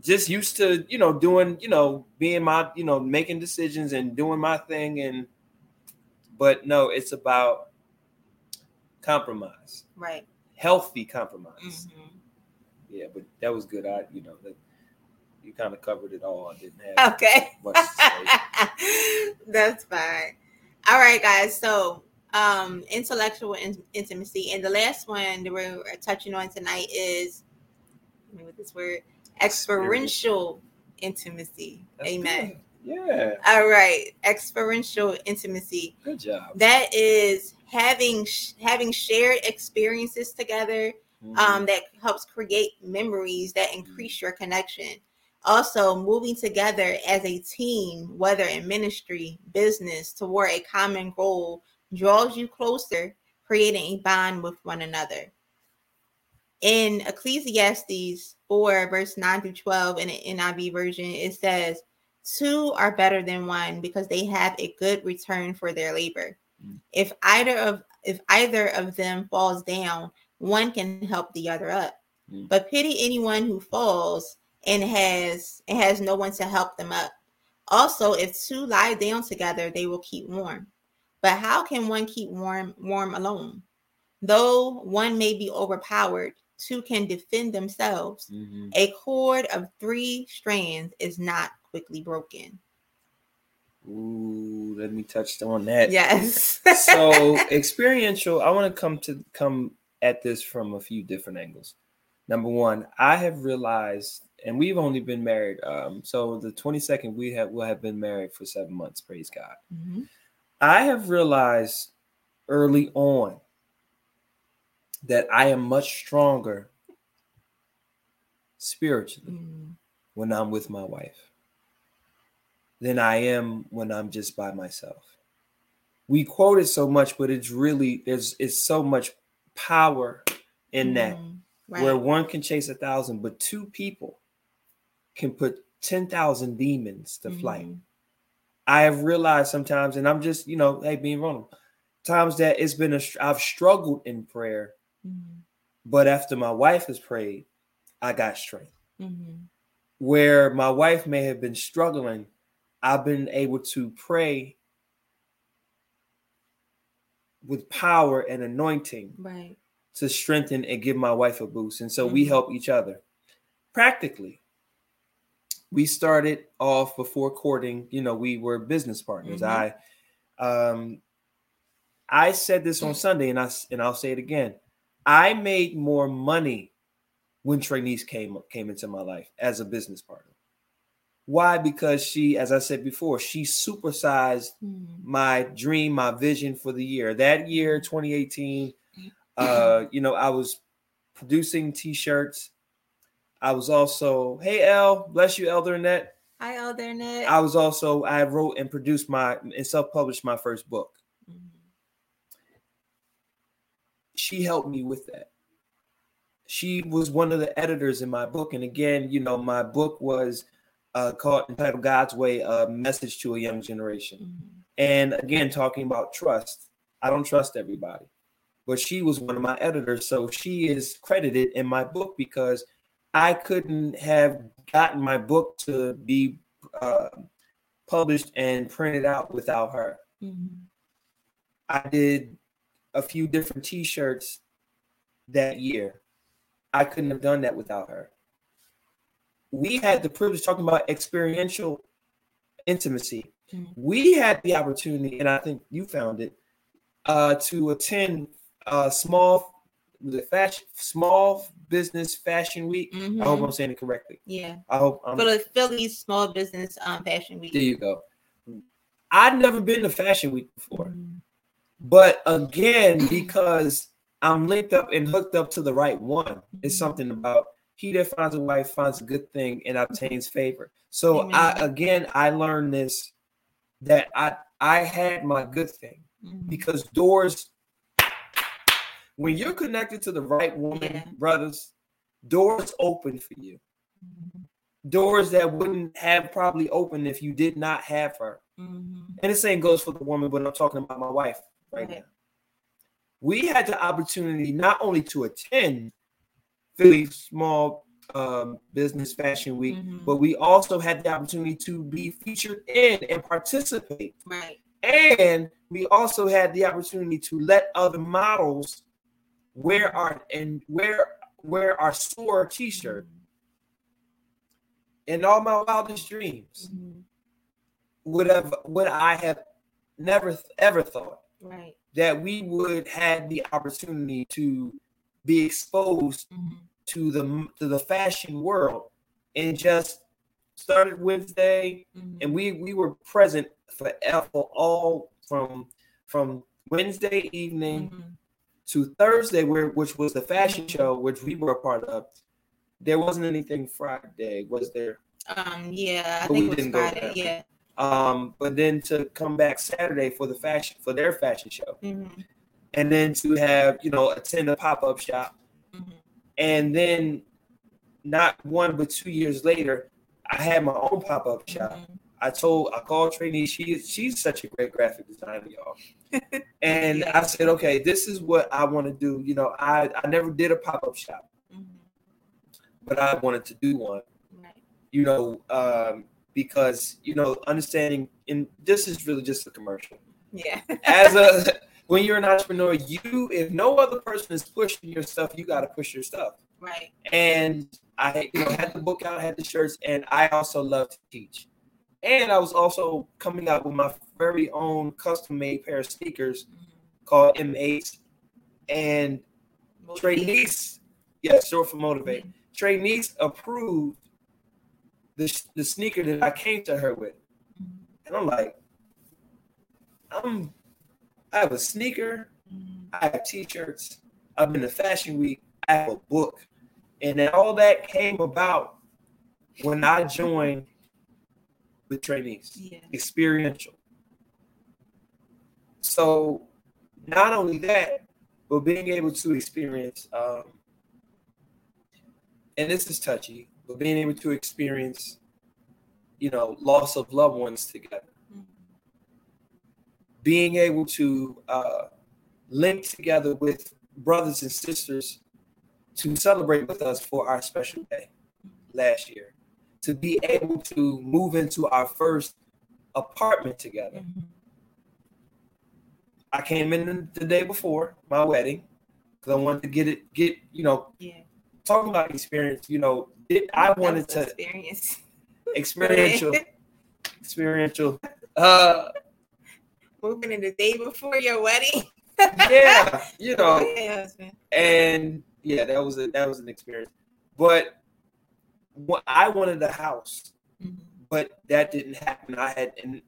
just used to, you know, doing, you know, being my, you know, making decisions and doing my thing. And but no, it's about compromise. Right. Healthy compromise. Mm-hmm. Yeah, but that was good. I, you know, that you kind of covered it all. I didn't have okay. That's fine. All right, guys. So um intellectual in- intimacy, and the last one that we're touching on tonight is with this word experiential intimacy. That's Amen. Good. Yeah. All right. Experiential intimacy. Good job. That is having having shared experiences together mm-hmm. um, that helps create memories that increase your connection. Also, moving together as a team, whether in ministry, business, toward a common goal, draws you closer, creating a bond with one another. In Ecclesiastes 4, verse 9 through 12, in the NIV version, it says, Two are better than one because they have a good return for their labor. Mm. If either of if either of them falls down, one can help the other up. Mm. But pity anyone who falls and has and has no one to help them up. Also, if two lie down together, they will keep warm. But how can one keep warm warm alone? Though one may be overpowered, two can defend themselves. Mm-hmm. A cord of three strands is not quickly broken. Ooh, let me touch on that. Yes. so experiential, I want to come to come at this from a few different angles. Number one, I have realized, and we've only been married. Um, so the 22nd, we have will have been married for seven months. Praise God. Mm-hmm. I have realized early on that I am much stronger spiritually mm. when I'm with my wife than I am when I'm just by myself. We quote it so much, but it's really there's it's so much power in mm. that right. where one can chase a thousand, but two people can put 10,000 demons to mm-hmm. flight. I have realized sometimes, and I'm just, you know, hey, being vulnerable, times that it's been a, I've struggled in prayer, mm-hmm. but after my wife has prayed, I got strength. Mm-hmm. Where my wife may have been struggling, I've been able to pray with power and anointing right. to strengthen and give my wife a boost. And so we mm-hmm. help each other practically we started off before courting, you know, we were business partners. Mm-hmm. I um I said this on Sunday and I and I'll say it again. I made more money when Trinice came came into my life as a business partner. Why? Because she, as I said before, she supersized mm. my dream, my vision for the year. That year, 2018, uh, you know, I was producing t-shirts I was also, hey L, bless you, Elder Annette. Hi, Elder Annette. I was also, I wrote and produced my and self-published my first book. Mm-hmm. She helped me with that. She was one of the editors in my book. And again, you know, my book was uh, called entitled God's Way, a message to a young generation. Mm-hmm. And again, talking about trust. I don't trust everybody. But she was one of my editors. So she is credited in my book because I couldn't have gotten my book to be uh, published and printed out without her. Mm-hmm. I did a few different T-shirts that year. I couldn't have done that without her. We had the privilege talking about experiential intimacy. Mm-hmm. We had the opportunity, and I think you found it, uh, to attend a small the fashion small business fashion week. Mm-hmm. I hope I'm saying it correctly. Yeah. I hope I'm for the Philly small business um fashion week. There you go. I'd never been to fashion week before. Mm-hmm. But again, because I'm linked up and hooked up to the right one, it's mm-hmm. something about he that finds a wife finds a good thing and obtains favor. So Amen. I again I learned this that I I had my good thing mm-hmm. because doors when you're connected to the right woman, yeah. brothers, doors open for you. Mm-hmm. Doors that wouldn't have probably opened if you did not have her. Mm-hmm. And the same goes for the woman, but I'm talking about my wife right, right. now. We had the opportunity not only to attend Philly Small um, Business Fashion Week, mm-hmm. but we also had the opportunity to be featured in and participate. Right. And we also had the opportunity to let other models wear our and wear wear our store t-shirt in all my wildest dreams mm-hmm. would have would I have never ever thought right that we would have the opportunity to be exposed mm-hmm. to the to the fashion world and just started Wednesday, mm-hmm. and we we were present for, for all from from Wednesday evening mm-hmm. To Thursday, where which was the fashion show, which we were a part of. There wasn't anything Friday, was there? Um, yeah, I but think it was Friday. Yeah. Um, but then to come back Saturday for the fashion for their fashion show, mm-hmm. and then to have you know attend a pop up shop, mm-hmm. and then not one but two years later, I had my own pop up shop. Mm-hmm. I told I called Trainee. She she's such a great graphic designer, y'all. and yeah. I said, okay, this is what I want to do. You know, I I never did a pop up shop, mm-hmm. but I wanted to do one. Right. You know, um, because you know, understanding and this is really just a commercial. Yeah. As a when you're an entrepreneur, you if no other person is pushing your stuff, you got to push your stuff. Right. And I you know had the book out, had the shirts, and I also love to teach. And I was also coming out with my very own custom made pair of sneakers called M8s. And Trinice, yes, short for motivate. Trinice approved the, the sneaker that I came to her with. And I'm like, I'm I have a sneaker. I have t-shirts, I've been to fashion week, I have a book. And all that came about when I joined with Trinice, yeah. experiential. So not only that, but being able to experience, um, and this is touchy, but being able to experience, you know, loss of loved ones together. Mm-hmm. Being able to uh, link together with brothers and sisters to celebrate with us for our special day last year, to be able to move into our first apartment together. Mm-hmm. I came in the day before my wedding because I wanted to get it, get you know, yeah. talking about experience. You know, it, I wanted to experience experiential, experiential. Uh, moving in the day before your wedding. yeah, you know, and yeah, that was a, that was an experience. But I wanted a house, mm-hmm. but that didn't happen. I had and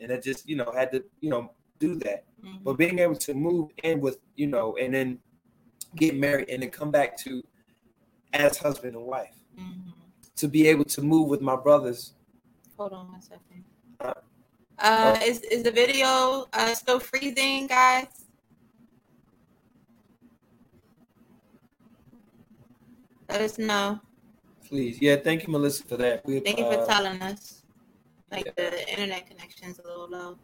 and I just you know had to you know do that. Mm-hmm. But being able to move in with you know and then get married and then come back to as husband and wife mm-hmm. to be able to move with my brothers. Hold on one second. Uh, uh, is is the video uh, still freezing, guys? Let us know. Please. Yeah, thank you, Melissa, for that. We, thank you for uh, telling us. Like yeah. the internet connection's a little low.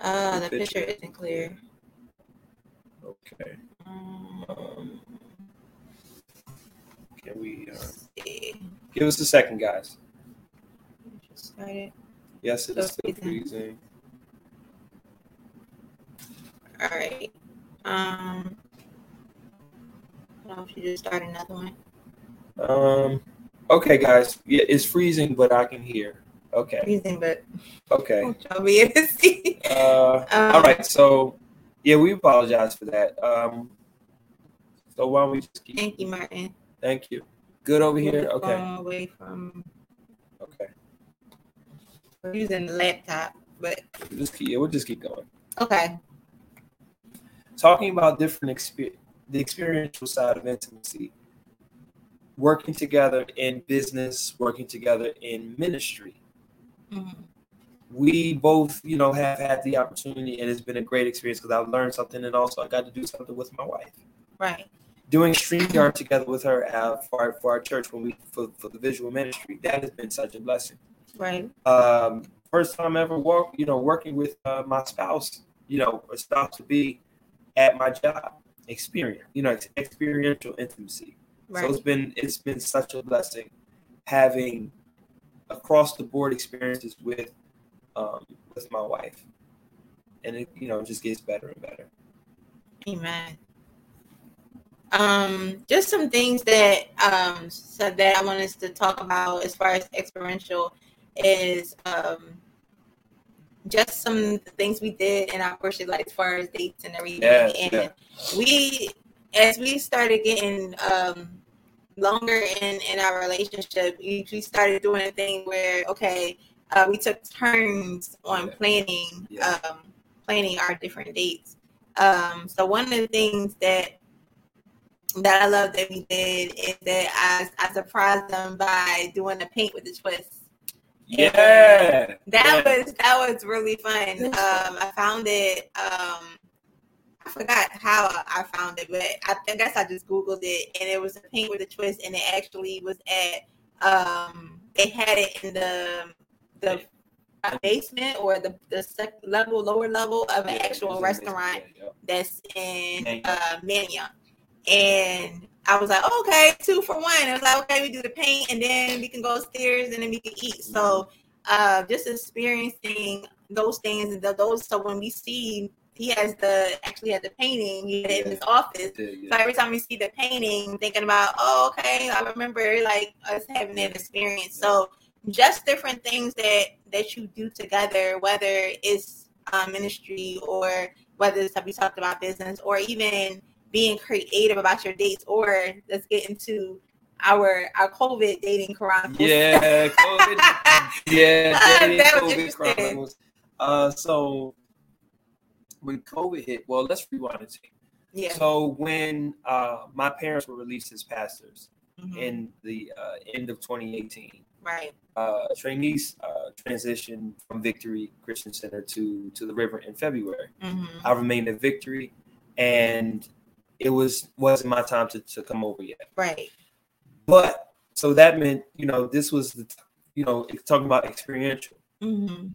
Uh, the, the picture. picture. isn't clear. Okay. Um, can we uh, give us a second, guys? Yes, it is still freezing. All right. Um, know if you just start another one. Um. Okay, guys. Yeah, it's freezing, but I can hear. Okay. Freezing, but okay. I'll be able to see. Uh, um, all right. So, yeah, we apologize for that. Um. So why don't we just keep? Thank you, Martin. Thank you. Good over here. Okay. Away from. Okay. We're using the laptop, but we'll just keep. Yeah, we'll just keep going. Okay. Talking about different experience the experiential side of intimacy, working together in business, working together in ministry. Mm-hmm. We both, you know, have had the opportunity, and it's been a great experience because I've learned something, and also I got to do something with my wife. Right. Doing StreamYard together with her uh, for, our, for our church when we for, for the visual ministry, that has been such a blessing. Right. Um, first time ever work, you know, working with uh, my spouse, you know, a spouse to be at my job experience, you know, it's experiential intimacy. Right. So it's been it's been such a blessing having across the board experiences with um, with my wife, and it you know just gets better and better. Amen. Um, just some things that um so that I want us to talk about as far as experiential is um just some things we did in our first like as far as dates and everything. Yes, and yeah. we as we started getting um longer in in our relationship, we, we started doing a thing where okay, uh, we took turns on planning yeah. um, planning our different dates. Um, so one of the things that that I love that we did is that I, I surprised them by doing a paint with a twist. Yeah, that yeah. was that was really fun. Um, I found it. Um, I forgot how I found it, but I, I guess I just googled it, and it was a paint with a twist, and it actually was at. Um, they had it in the the basement or the the second level, lower level of an yeah, actual restaurant yeah, that's in uh, Manayunk. And I was like, oh, okay, two for one. I was like, okay, we do the paint and then we can go upstairs and then we can eat. So uh, just experiencing those things and those. So when we see he has the actually had the painting yeah. in his office. Yeah, yeah. So every time we see the painting, thinking about, oh, okay, I remember like us having that experience. So just different things that that you do together, whether it's um, ministry or whether it's we talked about business or even being creative about your dates or let's get into our our COVID dating chronicles. Yeah, COVID. yeah, dating COVID chronicles. Uh, so when COVID hit, well, let's rewind it. Yeah. So when uh, my parents were released as pastors mm-hmm. in the uh, end of 2018, right? Uh, Trinice uh, transitioned from Victory Christian Center to to the River in February. Mm-hmm. I remained at Victory, and it was wasn't my time to, to come over yet. Right. But so that meant you know this was the you know talking about experiential. Mm-hmm.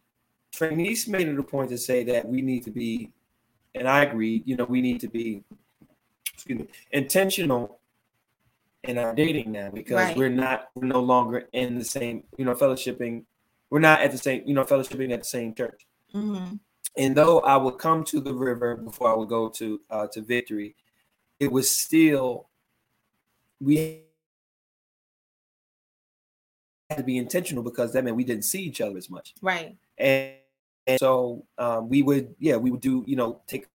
Trinice made it a point to say that we need to be, and I agree. You know we need to be, excuse me, intentional in our dating now because right. we're not we're no longer in the same you know fellowshipping. We're not at the same you know fellowshipping at the same church. Mm-hmm. And though I would come to the river before I would go to uh, to victory, it was still we had to be intentional because that meant we didn't see each other as much. Right. And, and so um, we would, yeah, we would do, you know, take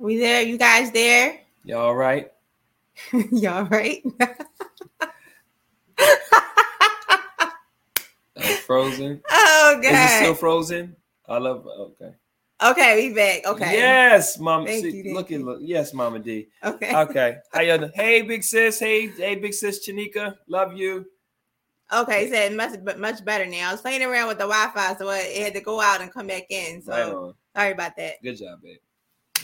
We there? You guys there? Y'all right? Y'all right? Uh, frozen. Oh god. Is it still frozen? I love okay. Okay, we back. Okay. Yes, Mama. Thank see, you, look at look. Yes, Mama D. Okay. Okay. How you doing? Hey, big sis. Hey, hey, big sis Chanika. Love you. Okay, he said much much better now. I was playing around with the Wi-Fi, so it had to go out and come back in. So right sorry about that. Good job, babe.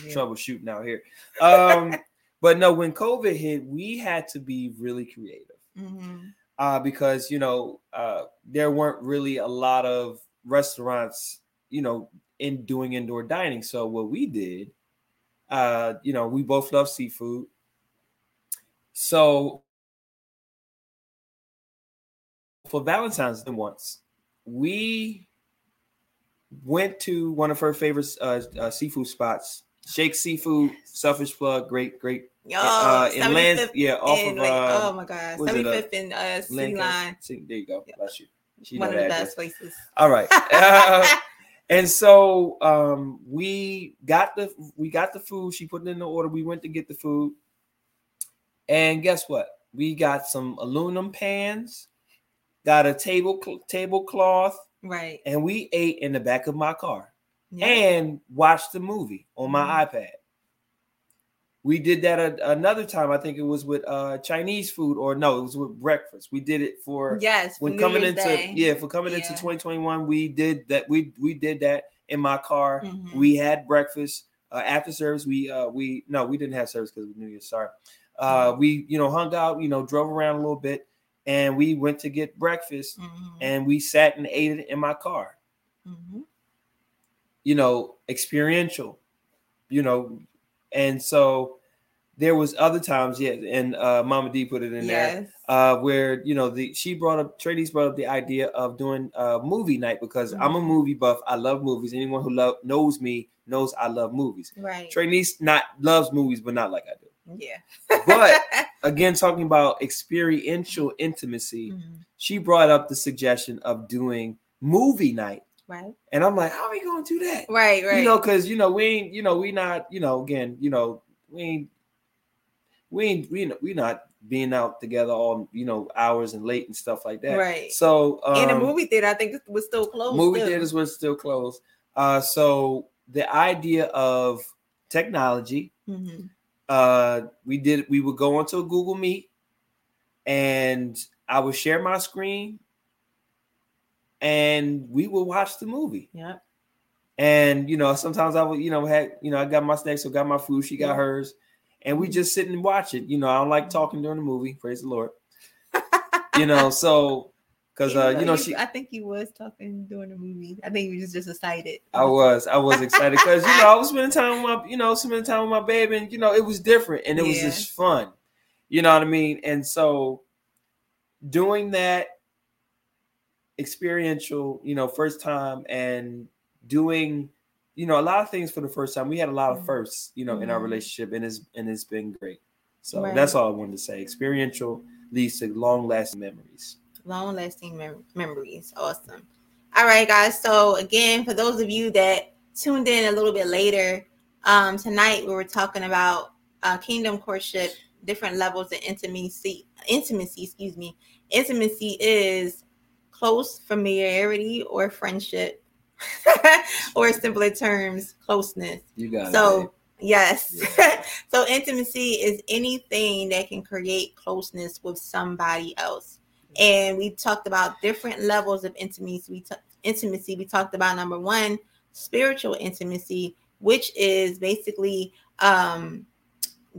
Yeah. Troubleshooting out here. Um, but no, when COVID hit, we had to be really creative. Mm-hmm. Uh, because you know, uh, there weren't really a lot of restaurants, you know, in doing indoor dining. So what we did, uh, you know, we both love seafood. So for Valentine's Day once, we went to one of her favorite uh, uh, seafood spots, Shake Seafood, Selfish Plug, great, great. Yo, uh, in Land, yeah, off of like, uh, oh my god, seventy fifth in uh, City Line. See, there you go. Bless you. She one of the best places. All right. Uh, and so um, we got the we got the food. She put it in the order. We went to get the food, and guess what? We got some aluminum pans got a table tablecloth, right? And we ate in the back of my car yeah. and watch the movie on my mm-hmm. iPad. We did that a, another time. I think it was with uh, Chinese food, or no, it was with breakfast. We did it for yes when coming into Day. yeah for coming yeah. into 2021. We did that. We we did that in my car. Mm-hmm. We had breakfast uh, after service. We uh we no we didn't have service because we New Year's. Sorry. Uh, mm-hmm. we you know hung out. You know drove around a little bit and we went to get breakfast mm-hmm. and we sat and ate it in my car. You know, experiential, you know, and so there was other times, yeah, and uh, Mama D put it in yes. there, uh, where you know the she brought up Trades brought up the idea of doing a movie night because mm-hmm. I'm a mm-hmm. movie buff. I love movies. Anyone who love knows me knows I love movies. Right. Trinice not loves movies, but not like I do. Yeah. but again, talking about experiential intimacy, mm-hmm. she brought up the suggestion of doing movie night. Right. And I'm like, how are we gonna do that? Right, right. You know, because you know, we ain't, you know, we not, you know, again, you know, we ain't we ain't we we not being out together all you know hours and late and stuff like that. Right. So um, in a movie theater, I think it was still closed. Movie still. theaters were still closed. Uh, so the idea of technology, mm-hmm. uh, we did we would go onto a Google Meet, and I would share my screen, and we would watch the movie. Yeah. And you know, sometimes I would, you know, had you know, I got my snacks, so got my food, she got yeah. hers and we just sit and watch it. You know, I don't like talking during the movie. Praise the Lord. you know, so because uh, you know, you, she. I think he was talking during the movie. I think he was just excited. I was, I was excited because you know I was spending time with my, you know, spending time with my baby, and you know it was different and it yeah. was just fun. You know what I mean? And so doing that experiential, you know, first time and doing you know, a lot of things for the first time. We had a lot of mm-hmm. firsts, you know, mm-hmm. in our mm-hmm. relationship, and it's and it's been great. So right. that's all I wanted to say. Experiential leads to long lasting memories. Long lasting mem- memories. Awesome. All right, guys. So again, for those of you that tuned in a little bit later, um, tonight we were talking about uh, kingdom courtship, different levels of intimacy. Intimacy, excuse me. Intimacy is close familiarity or friendship or simpler terms, closeness. You got so, it. Yes. Yeah. so intimacy is anything that can create closeness with somebody else. And we talked about different levels of intimacy. We t- intimacy. We talked about number one, spiritual intimacy, which is basically um,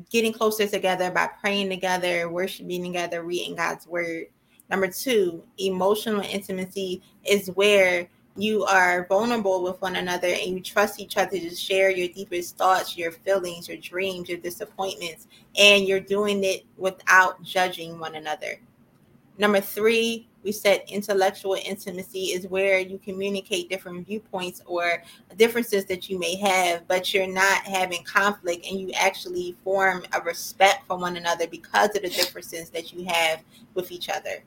getting closer together by praying together, worshiping together, reading God's word. Number two, emotional intimacy is where you are vulnerable with one another and you trust each other to share your deepest thoughts, your feelings, your dreams, your disappointments, and you're doing it without judging one another. Number three, we said intellectual intimacy is where you communicate different viewpoints or differences that you may have, but you're not having conflict and you actually form a respect for one another because of the differences that you have with each other.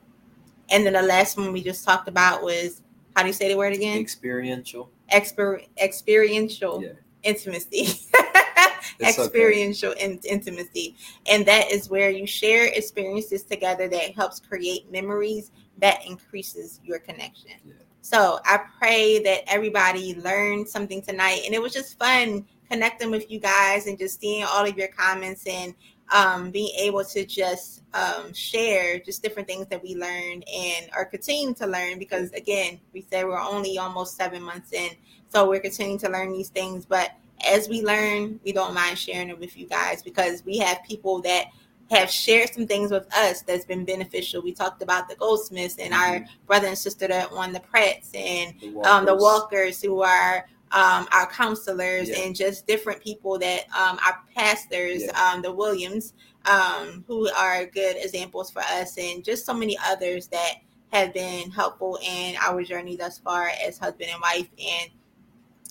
And then the last one we just talked about was how do you say the word again? Experiential. Exper- experiential yeah. intimacy. experiential okay. in- intimacy. And that is where you share experiences together that helps create memories that increases your connection. Yeah. So I pray that everybody learned something tonight. And it was just fun connecting with you guys and just seeing all of your comments and um, being able to just um, share just different things that we learned and are continuing to learn because again we said we're only almost seven months in so we're continuing to learn these things but as we learn we don't mind sharing it with you guys because we have people that have shared some things with us that's been beneficial. We talked about the Goldsmiths and mm-hmm. our brother and sister that won the Pratts and the Walkers, um, the Walkers who are um, our counselors yeah. and just different people that um, our pastors, yeah. um, the Williams, um, who are good examples for us, and just so many others that have been helpful in our journey thus far as husband and wife. And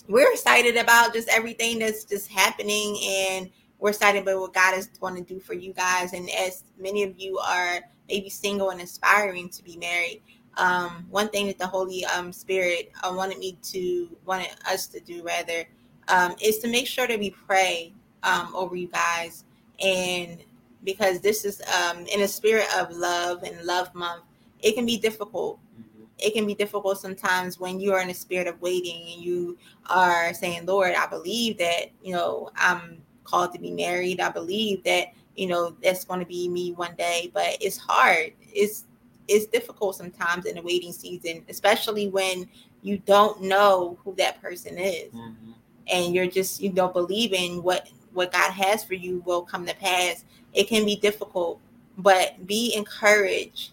we're excited about just everything that's just happening, and we're excited about what God is going to do for you guys. And as many of you are maybe single and aspiring to be married, um, one thing that the Holy um, Spirit uh, wanted me to wanted us to do rather um, is to make sure that we pray um, over you guys, and because this is um, in a spirit of love and love month, it can be difficult. Mm-hmm. It can be difficult sometimes when you are in a spirit of waiting and you are saying, "Lord, I believe that you know I'm called to be married. I believe that." you know that's going to be me one day but it's hard it's it's difficult sometimes in the waiting season, especially when you don't know who that person is. Mm-hmm. And you're just, you know, believing what what God has for you will come to pass. It can be difficult, but be encouraged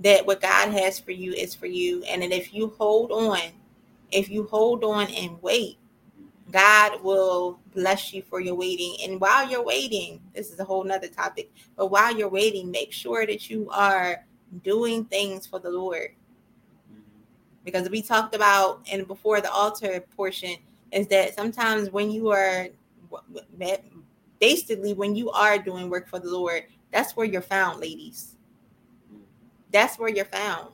that what God has for you is for you. And that if you hold on, if you hold on and wait, God will bless you for your waiting. And while you're waiting, this is a whole nother topic, but while you're waiting, make sure that you are doing things for the Lord. Mm-hmm. Because we talked about and before the altar portion is that sometimes when you are basically when you are doing work for the Lord, that's where you're found, ladies. Mm-hmm. That's where you're found.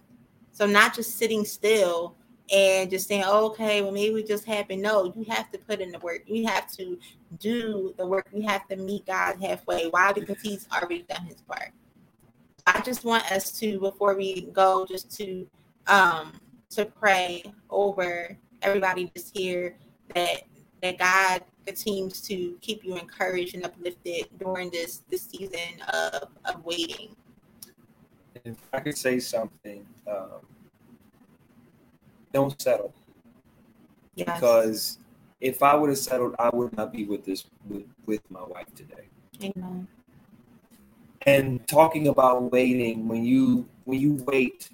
So not just sitting still and just saying, oh, okay, well, maybe it just happened. No, you have to put in the work. You have to do the work. You have to meet God halfway. Why? Because He's already done His part. I just want us to, before we go, just to um to pray over everybody just here that that God continues to keep you encouraged and uplifted during this this season of, of waiting. If I could say something, um, don't settle. Yes. Because if I would have settled, I would not be with this with, with my wife today. Amen. And talking about waiting, when you when you wait,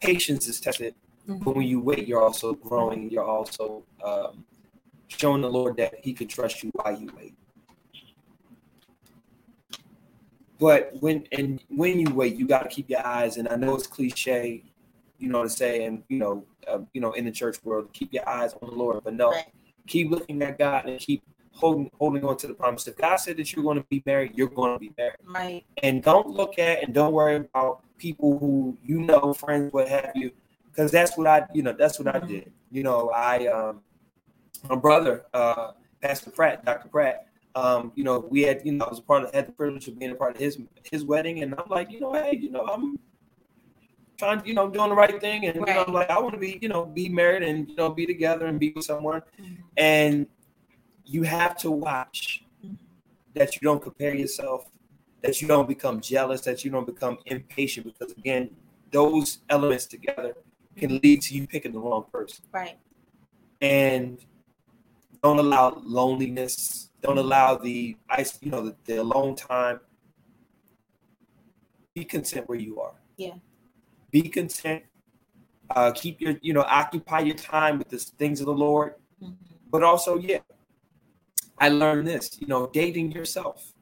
patience is tested. Mm-hmm. But when you wait, you're also growing. You're also um, showing the Lord that He can trust you while you wait. But when and when you wait, you got to keep your eyes. And I know it's cliche, you know, to say, and you know, uh, you know, in the church world, keep your eyes on the Lord. But no, right. keep looking at God and keep holding holding on to the promise. If God said that you're going to be married, you're going to be married. Right. And don't look at and don't worry about people who you know, friends, what have you, because that's what I, you know, that's what mm-hmm. I did. You know, I um, my brother, uh, Pastor Pratt, Dr. Pratt. Um, you know, we had, you know, I was a part of, had the privilege of being a part of his his wedding, and I'm like, you know, hey, you know, I'm trying, you know, I'm doing the right thing, and right. you know, like I want to be, you know, be married and you know, be together and be with someone, mm-hmm. and you have to watch that you don't compare yourself, that you don't become jealous, that you don't become impatient, because again, those elements together can lead to you picking the wrong person. Right. And don't allow loneliness. Don't allow the ice, you know, the, the alone time. Be content where you are. Yeah. Be content. Uh, keep your, you know, occupy your time with the things of the Lord. Mm-hmm. But also, yeah, I learned this, you know, dating yourself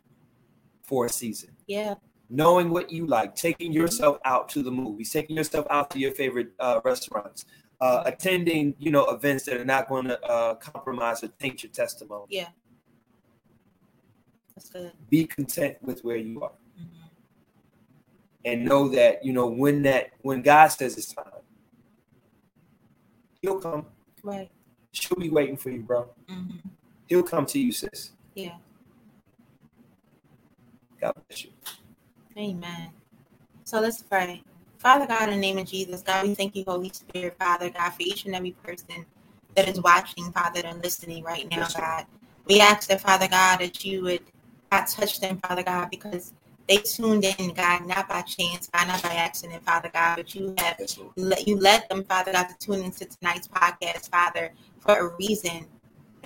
for a season. Yeah. Knowing what you like, taking yourself out to the movies, taking yourself out to your favorite uh, restaurants, uh, attending, you know, events that are not going to uh, compromise or taint your testimony. Yeah. That's good. Be content with where you are. Mm-hmm. And know that, you know, when that when God says it's time, he'll come. Right. She'll be waiting for you, bro. Mm-hmm. He'll come to you, sis. Yeah. God bless you. Amen. So let's pray. Father God, in the name of Jesus, God, we thank you, Holy Spirit, Father God, for each and every person that is watching, Father, and listening right now, God. We ask that, Father God, that you would God touch them, Father God, because they tuned in, God, not by chance, God, not by accident, Father God, but you have let you let them, Father God, to tune into tonight's podcast, Father, for a reason.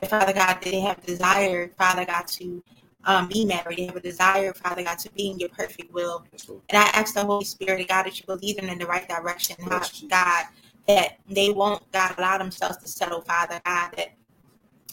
Father God, they have desire, Father God, to um, be married. They have a desire, Father God, to be in your perfect will. And I ask the Holy Spirit, God, that you will lead them in the right direction, God, that they won't, God, allow themselves to settle, Father God, that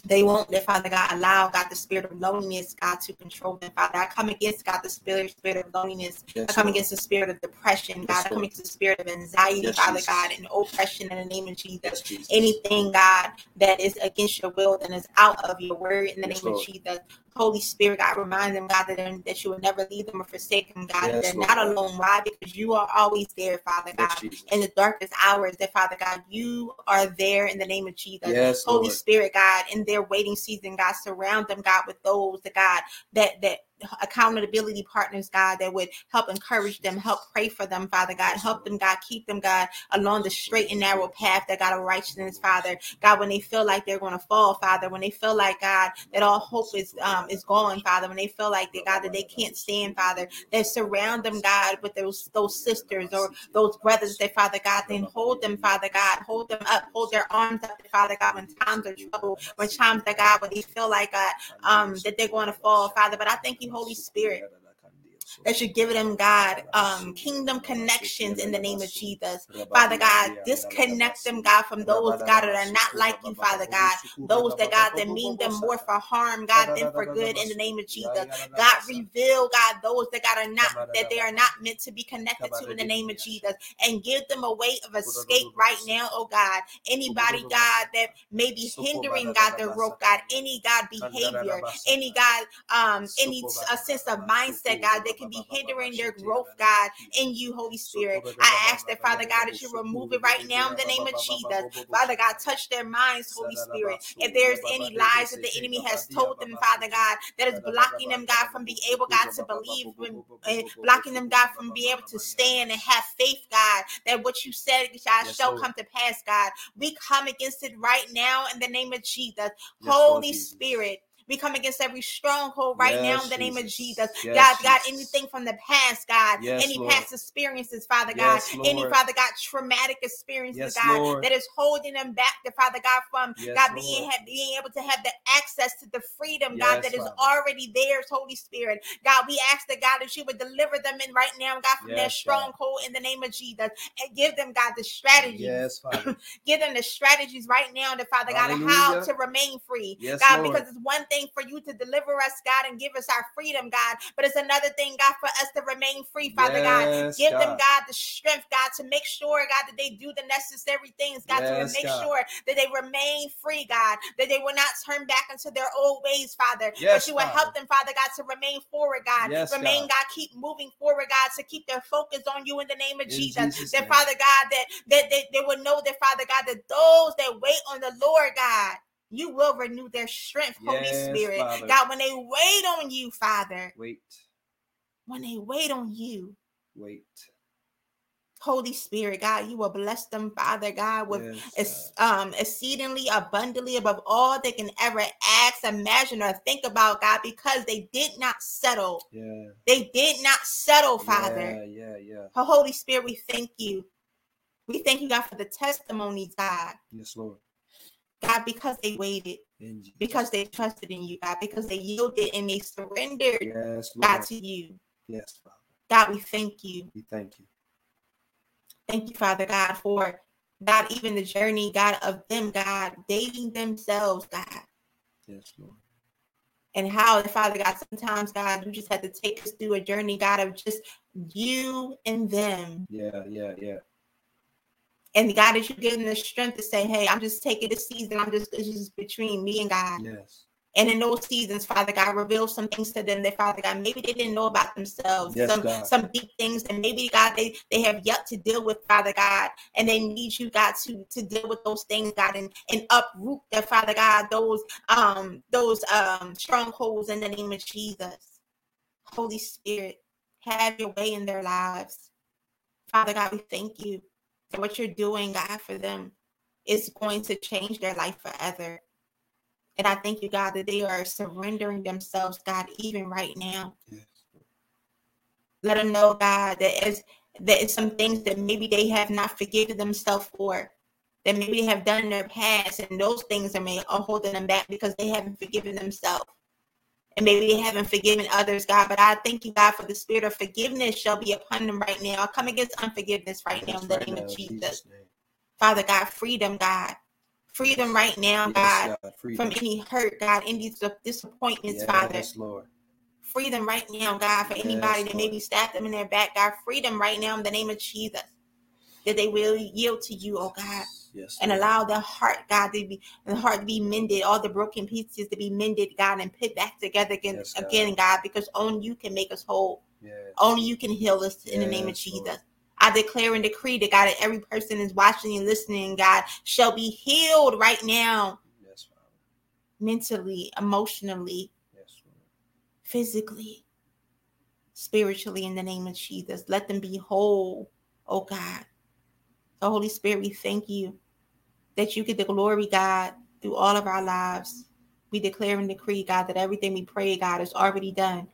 they won't let Father God allow God the spirit of loneliness, God, to control them. Father, I come against God the spirit, spirit of loneliness. Yes, I come Lord. against the spirit of depression, God. Yes, I come against the spirit of anxiety, yes, Father Jesus. God, and oppression in the name of Jesus. Jesus. Anything, God, that is against your will and is out of your word in the name Lord. of Jesus. Holy Spirit, God, remind them, God, that, that you will never leave them or forsake them, God. Yes, they're Lord. not alone. Why? Because you are always there, Father God. Yes, in the darkest hours, that Father God, you are there in the name of Jesus. Yes, Holy Lord. Spirit, God, in their waiting season, God, surround them, God, with those, the God, that that accountability partners, God, that would help encourage them, help pray for them, Father God, help them, God, keep them, God, along the straight and narrow path that God of righteousness, Father. God, when they feel like they're going to fall, Father, when they feel like God that all hope is um is gone, Father, when they feel like they God that they can't stand, Father, that surround them, God, with those those sisters or those brothers that Father God, then hold them, Father God, hold them up, hold their arms up, Father God, when times are trouble, when times that God, when they feel like God, um that they're going to fall, Father. But I thank you, Holy Spirit. That you're giving them, God, um, kingdom connections in the name of Jesus. Father God, disconnect them, God, from those, God, that are not like you, Father God. Those that, God, that mean them more for harm, God, than for good in the name of Jesus. God, reveal, God, those that, God, are not, that they are not meant to be connected to in the name of Jesus. And give them a way of escape right now, oh God. Anybody, God, that may be hindering, God, their growth, God, any, God, behavior, any, God, um, any a sense of mindset, God, that can be hindering their growth, God, in you, Holy Spirit. I ask that, Father God, that you remove it right now in the name of Jesus. Father God, touch their minds, Holy Spirit. If there's any lies that the enemy has told them, Father God, that is blocking them, God, from being able, God, to believe, eh, blocking them, God, from being able to stand and have faith, God, that what you said, God, shall come to pass, God. We come against it right now in the name of Jesus. Holy Spirit. We come against every stronghold right yes, now in the name of Jesus. Yes, God, God, anything from the past, God, yes, any Lord. past experiences, Father God, any Father God, traumatic experiences, God, Lord. that is holding them back, to Father God, from God being being able to have the access to the freedom, God, that is Father. already theirs, Holy Spirit. God, we ask that God that you would deliver them in right now, God, from their stronghold in the name of Jesus, and give them, God, the strategies. Yes, Father. give them the strategies right now, to Father God, how to remain free, God, Lord. because it's one thing thing for you to deliver us, God, and give us our freedom, God. But it's another thing, God, for us to remain free, Father yes, God. Give God. them, God, the strength, God, to make sure, God, that they do the necessary things, God, yes, to make God. sure that they remain free, God, that they will not turn back into their old ways, Father. Yes, but you will Father. help them, Father God, to remain forward, God. Yes, remain, God. God. keep moving forward, God, to keep their focus on you in the name of in Jesus. Jesus that. Father God, that, that, that they will know that, Father God, that those that wait on the Lord, God, you will renew their strength, Holy yes, Spirit. Father. God, when they wait on you, Father. Wait. When they wait on you. Wait. Holy Spirit, God, you will bless them, Father God, with yes, um exceedingly abundantly above all they can ever ask, imagine, or think about, God, because they did not settle. Yeah. They did not settle, Father. Yeah, yeah, yeah. Oh, Holy Spirit, we thank you. We thank you, God, for the testimonies, God. Yes, Lord. God, because they waited, because they trusted in you, God, because they yielded and they surrendered, yes, God, to you. Yes, Father. God, we thank you. We thank you. Thank you, Father God, for God, even the journey, God, of them, God, dating themselves, God. Yes, Lord. And how, Father God, sometimes, God, you just had to take us through a journey, God, of just you and them. Yeah, yeah, yeah. And God is you giving the strength to say, Hey, I'm just taking this season. I'm just it's just between me and God. Yes. And in those seasons, Father God, reveal some things to them that Father God, maybe they didn't know about themselves. Yes, some God. some deep things that maybe God they, they have yet to deal with, Father God. And they need you, God, to to deal with those things, God, and, and uproot that, Father God, those um those um strongholds in the name of Jesus. Holy Spirit, have your way in their lives. Father God, we thank you and what you're doing, God, for them is going to change their life forever. And I thank you, God, that they are surrendering themselves, God, even right now. Yes. Let them know, God, that as that is some things that maybe they have not forgiven themselves for, that maybe they have done in their past, and those things are, may, are holding them back because they haven't forgiven themselves and maybe they haven't forgiven others, God. But I thank you, God, for the spirit of forgiveness shall be upon them right now. I come against unforgiveness right now in the right name now, of Jesus. Jesus Father God, freedom, God. Freedom right now, yes, God, God from any hurt, God, any disappointments, yes, Father. Lord. Freedom right now, God, for anybody yes, that maybe stabbed them in their back, God. Freedom right now in the name of Jesus. That they will yield to you, oh God yes, and allow the heart, God, to be the heart to be mended, all the broken pieces to be mended, God, and put back together again, yes, God. again, God, because only you can make us whole. Yes. Only you can heal us in the name of Jesus. Lord. I declare and decree that God, that every person is watching and listening, God, shall be healed right now. Yes, Father. Mentally, emotionally, yes, physically, spiritually, in the name of Jesus. Let them be whole, oh God. So, Holy Spirit, we thank you that you get the glory, God, through all of our lives. We declare and decree, God, that everything we pray, God, is already done.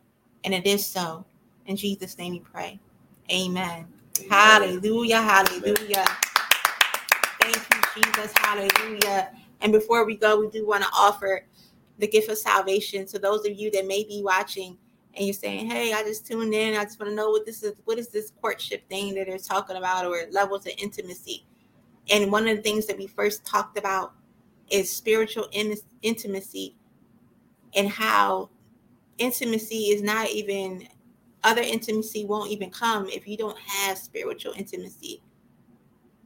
And it is so. In Jesus' name we pray. Amen. Amen. Hallelujah. Hallelujah. Thank you, Jesus. Hallelujah. And before we go, we do want to offer the gift of salvation to those of you that may be watching and you're saying, "Hey, I just tuned in. I just want to know what this is. What is this courtship thing that they're talking about, or levels of intimacy?" And one of the things that we first talked about is spiritual in- intimacy, and how intimacy is not even other intimacy won't even come if you don't have spiritual intimacy.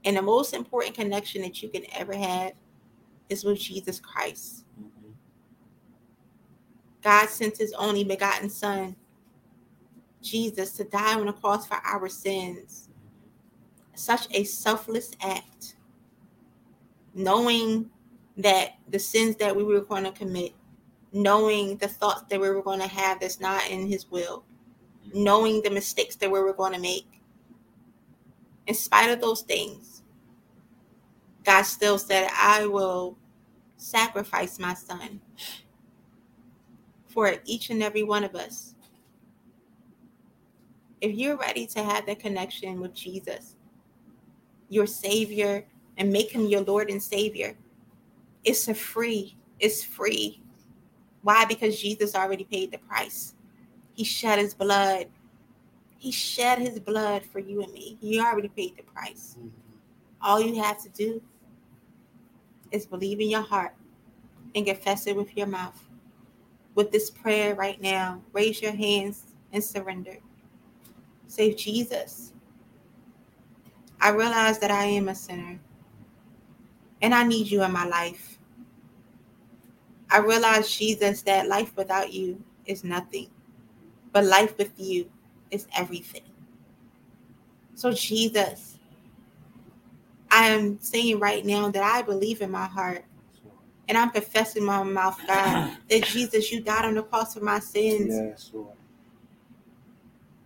And the most important connection that you can ever have is with Jesus Christ. God sent his only begotten Son, Jesus, to die on the cross for our sins. Such a selfless act, knowing that the sins that we were going to commit, knowing the thoughts that we were going to have that's not in his will, knowing the mistakes that we were going to make. In spite of those things, God still said, I will sacrifice my son for each and every one of us. If you're ready to have that connection with Jesus, your Savior, and make him your Lord and Savior, it's a free, it's free. Why? Because Jesus already paid the price. He shed his blood. He shed his blood for you and me. He already paid the price. Mm-hmm. All you have to do is believe in your heart and confess it with your mouth. With this prayer right now, raise your hands and surrender. Say, Jesus, I realize that I am a sinner and I need you in my life. I realize, Jesus, that life without you is nothing. But life with you is everything. So, Jesus, I am saying right now that I believe in my heart and I'm confessing my mouth, God, that Jesus, you died on the cross for my sins. Yes.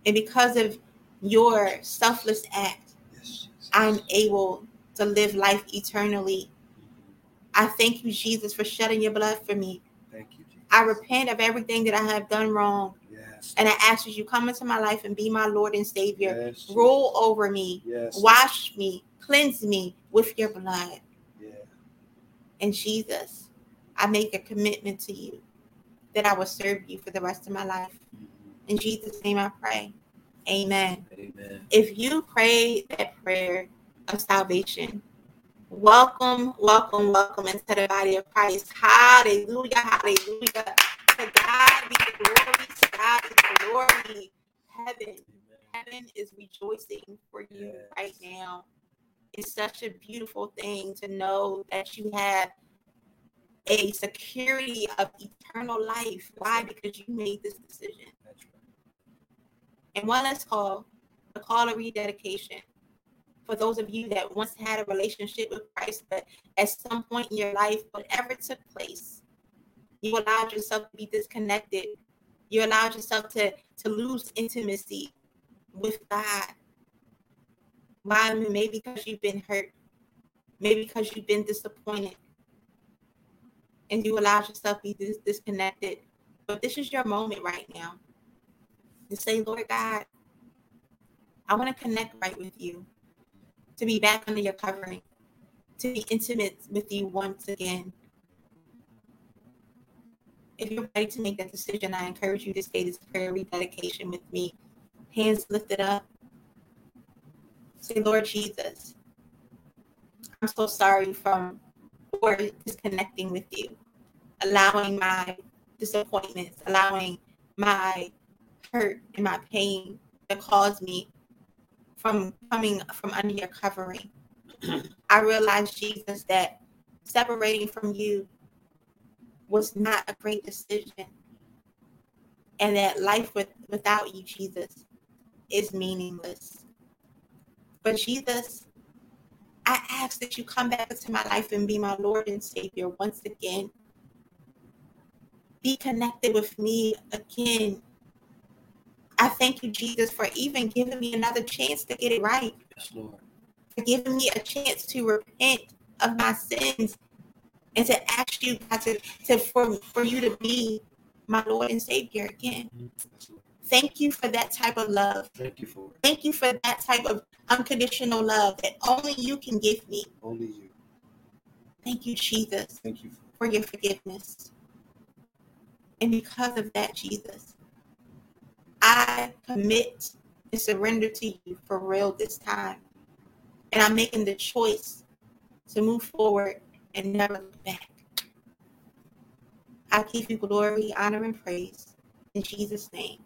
And because of your selfless act, I'm able to live life eternally. I thank you, Jesus, for shedding your blood for me. Thank you, Jesus. I repent of everything that I have done wrong. And I ask that you, come into my life and be my Lord and Savior. Yes, Rule over me. Yes. Wash me. Cleanse me with your blood. Yeah. And Jesus, I make a commitment to you that I will serve you for the rest of my life. Mm-hmm. In Jesus' name I pray. Amen. Amen. If you pray that prayer of salvation, welcome, welcome, welcome into the body of Christ. Hallelujah. Hallelujah. To God be the glory. To God be the glory. Heaven, heaven is rejoicing for you yes. right now. It's such a beautiful thing to know that you have a security of eternal life. Why? Because you made this decision. And one last call, the call of rededication. For those of you that once had a relationship with Christ, but at some point in your life, whatever took place, you allowed yourself to be disconnected. You allowed yourself to, to lose intimacy with God. Why? Maybe because you've been hurt. Maybe because you've been disappointed. And you allowed yourself to be dis- disconnected. But this is your moment right now say, Lord God, I want to connect right with you, to be back under your covering, to be intimate with you once again if you're ready to make that decision, I encourage you to say this prayer rededication with me. Hands lifted up. Say, Lord Jesus, I'm so sorry for disconnecting with you, allowing my disappointments, allowing my hurt and my pain that caused me from coming from under your covering. I realize, Jesus, that separating from you was not a great decision. And that life with, without you, Jesus, is meaningless. But Jesus, I ask that you come back into my life and be my Lord and Savior once again. Be connected with me again. I thank you, Jesus, for even giving me another chance to get it right. Yes, Lord. For giving me a chance to repent of my sins and to ask you, God, to, to for, for you to be my Lord and Savior again. Mm-hmm. Thank you for that type of love. Thank you for it. Thank you for that type of unconditional love that only you can give me. Only you. Thank you, Jesus. Thank you for your forgiveness. And because of that, Jesus, I commit and surrender to you for real this time. And I'm making the choice to move forward and never look back. I give you glory, honor, and praise. In Jesus' name,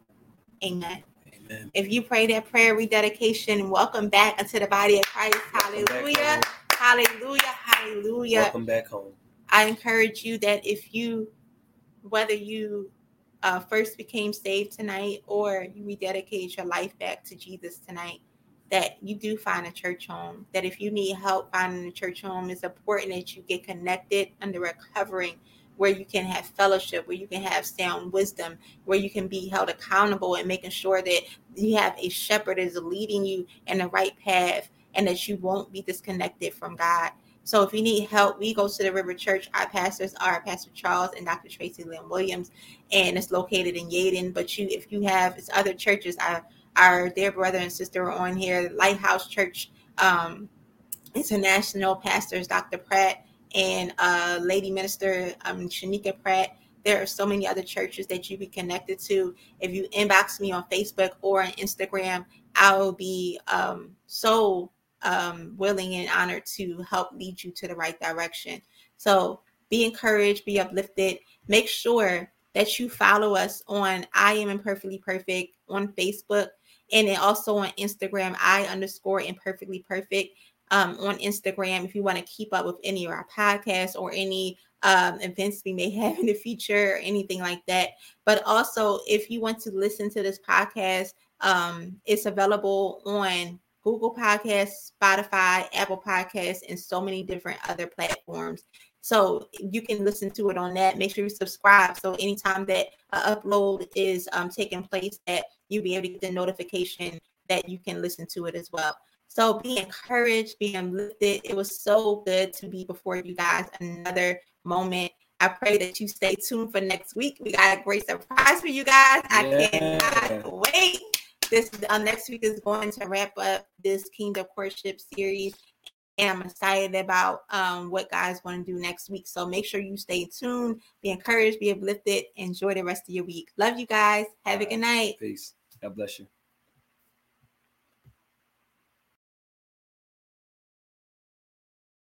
amen. Amen. If you pray that prayer rededication, welcome back into the body of Christ. Hallelujah. Hallelujah. Hallelujah. Welcome back home. I encourage you that if you, whether you uh, first became saved tonight or you rededicated your life back to Jesus tonight, that you do find a church home. That if you need help finding a church home, it's important that you get connected under a covering where you can have fellowship, where you can have sound wisdom, where you can be held accountable and making sure that you have a shepherd that is leading you in the right path and that you won't be disconnected from God. So if you need help, we go to the River Church. Our pastors are Pastor Charles and Dr. Tracy Lynn Williams, and it's located in Yaden. But you, if you have, it's other churches. Our our dear brother and sister are on here. Lighthouse Church um, International pastors Dr. Pratt and uh, Lady Minister um, Shanika Pratt. There are so many other churches that you be connected to. If you inbox me on Facebook or on Instagram, I will be um, so um, willing and honored to help lead you to the right direction. So be encouraged, be uplifted. Make sure that you follow us on I am imperfectly perfect on Facebook and then also on Instagram, I underscore imperfectly perfect um, on Instagram if you want to keep up with any of our podcasts or any um, events we may have in the future or anything like that. But also, if you want to listen to this podcast, um, it's available on Google Podcasts, Spotify, Apple Podcasts, and so many different other platforms. So you can listen to it on that. Make sure you subscribe. So anytime that an upload is um, taking place, that you'll be able to get the notification that you can listen to it as well. So be encouraged, be uplifted. It was so good to be before you guys another moment. I pray that you stay tuned for next week. We got a great surprise for you guys. I yeah. cannot wait. This uh, next week is going to wrap up this Kingdom Courtship series. And I'm excited about um, what guys want to do next week. So make sure you stay tuned, be encouraged, be uplifted, enjoy the rest of your week. Love you guys. Have a good night. Peace. God bless you.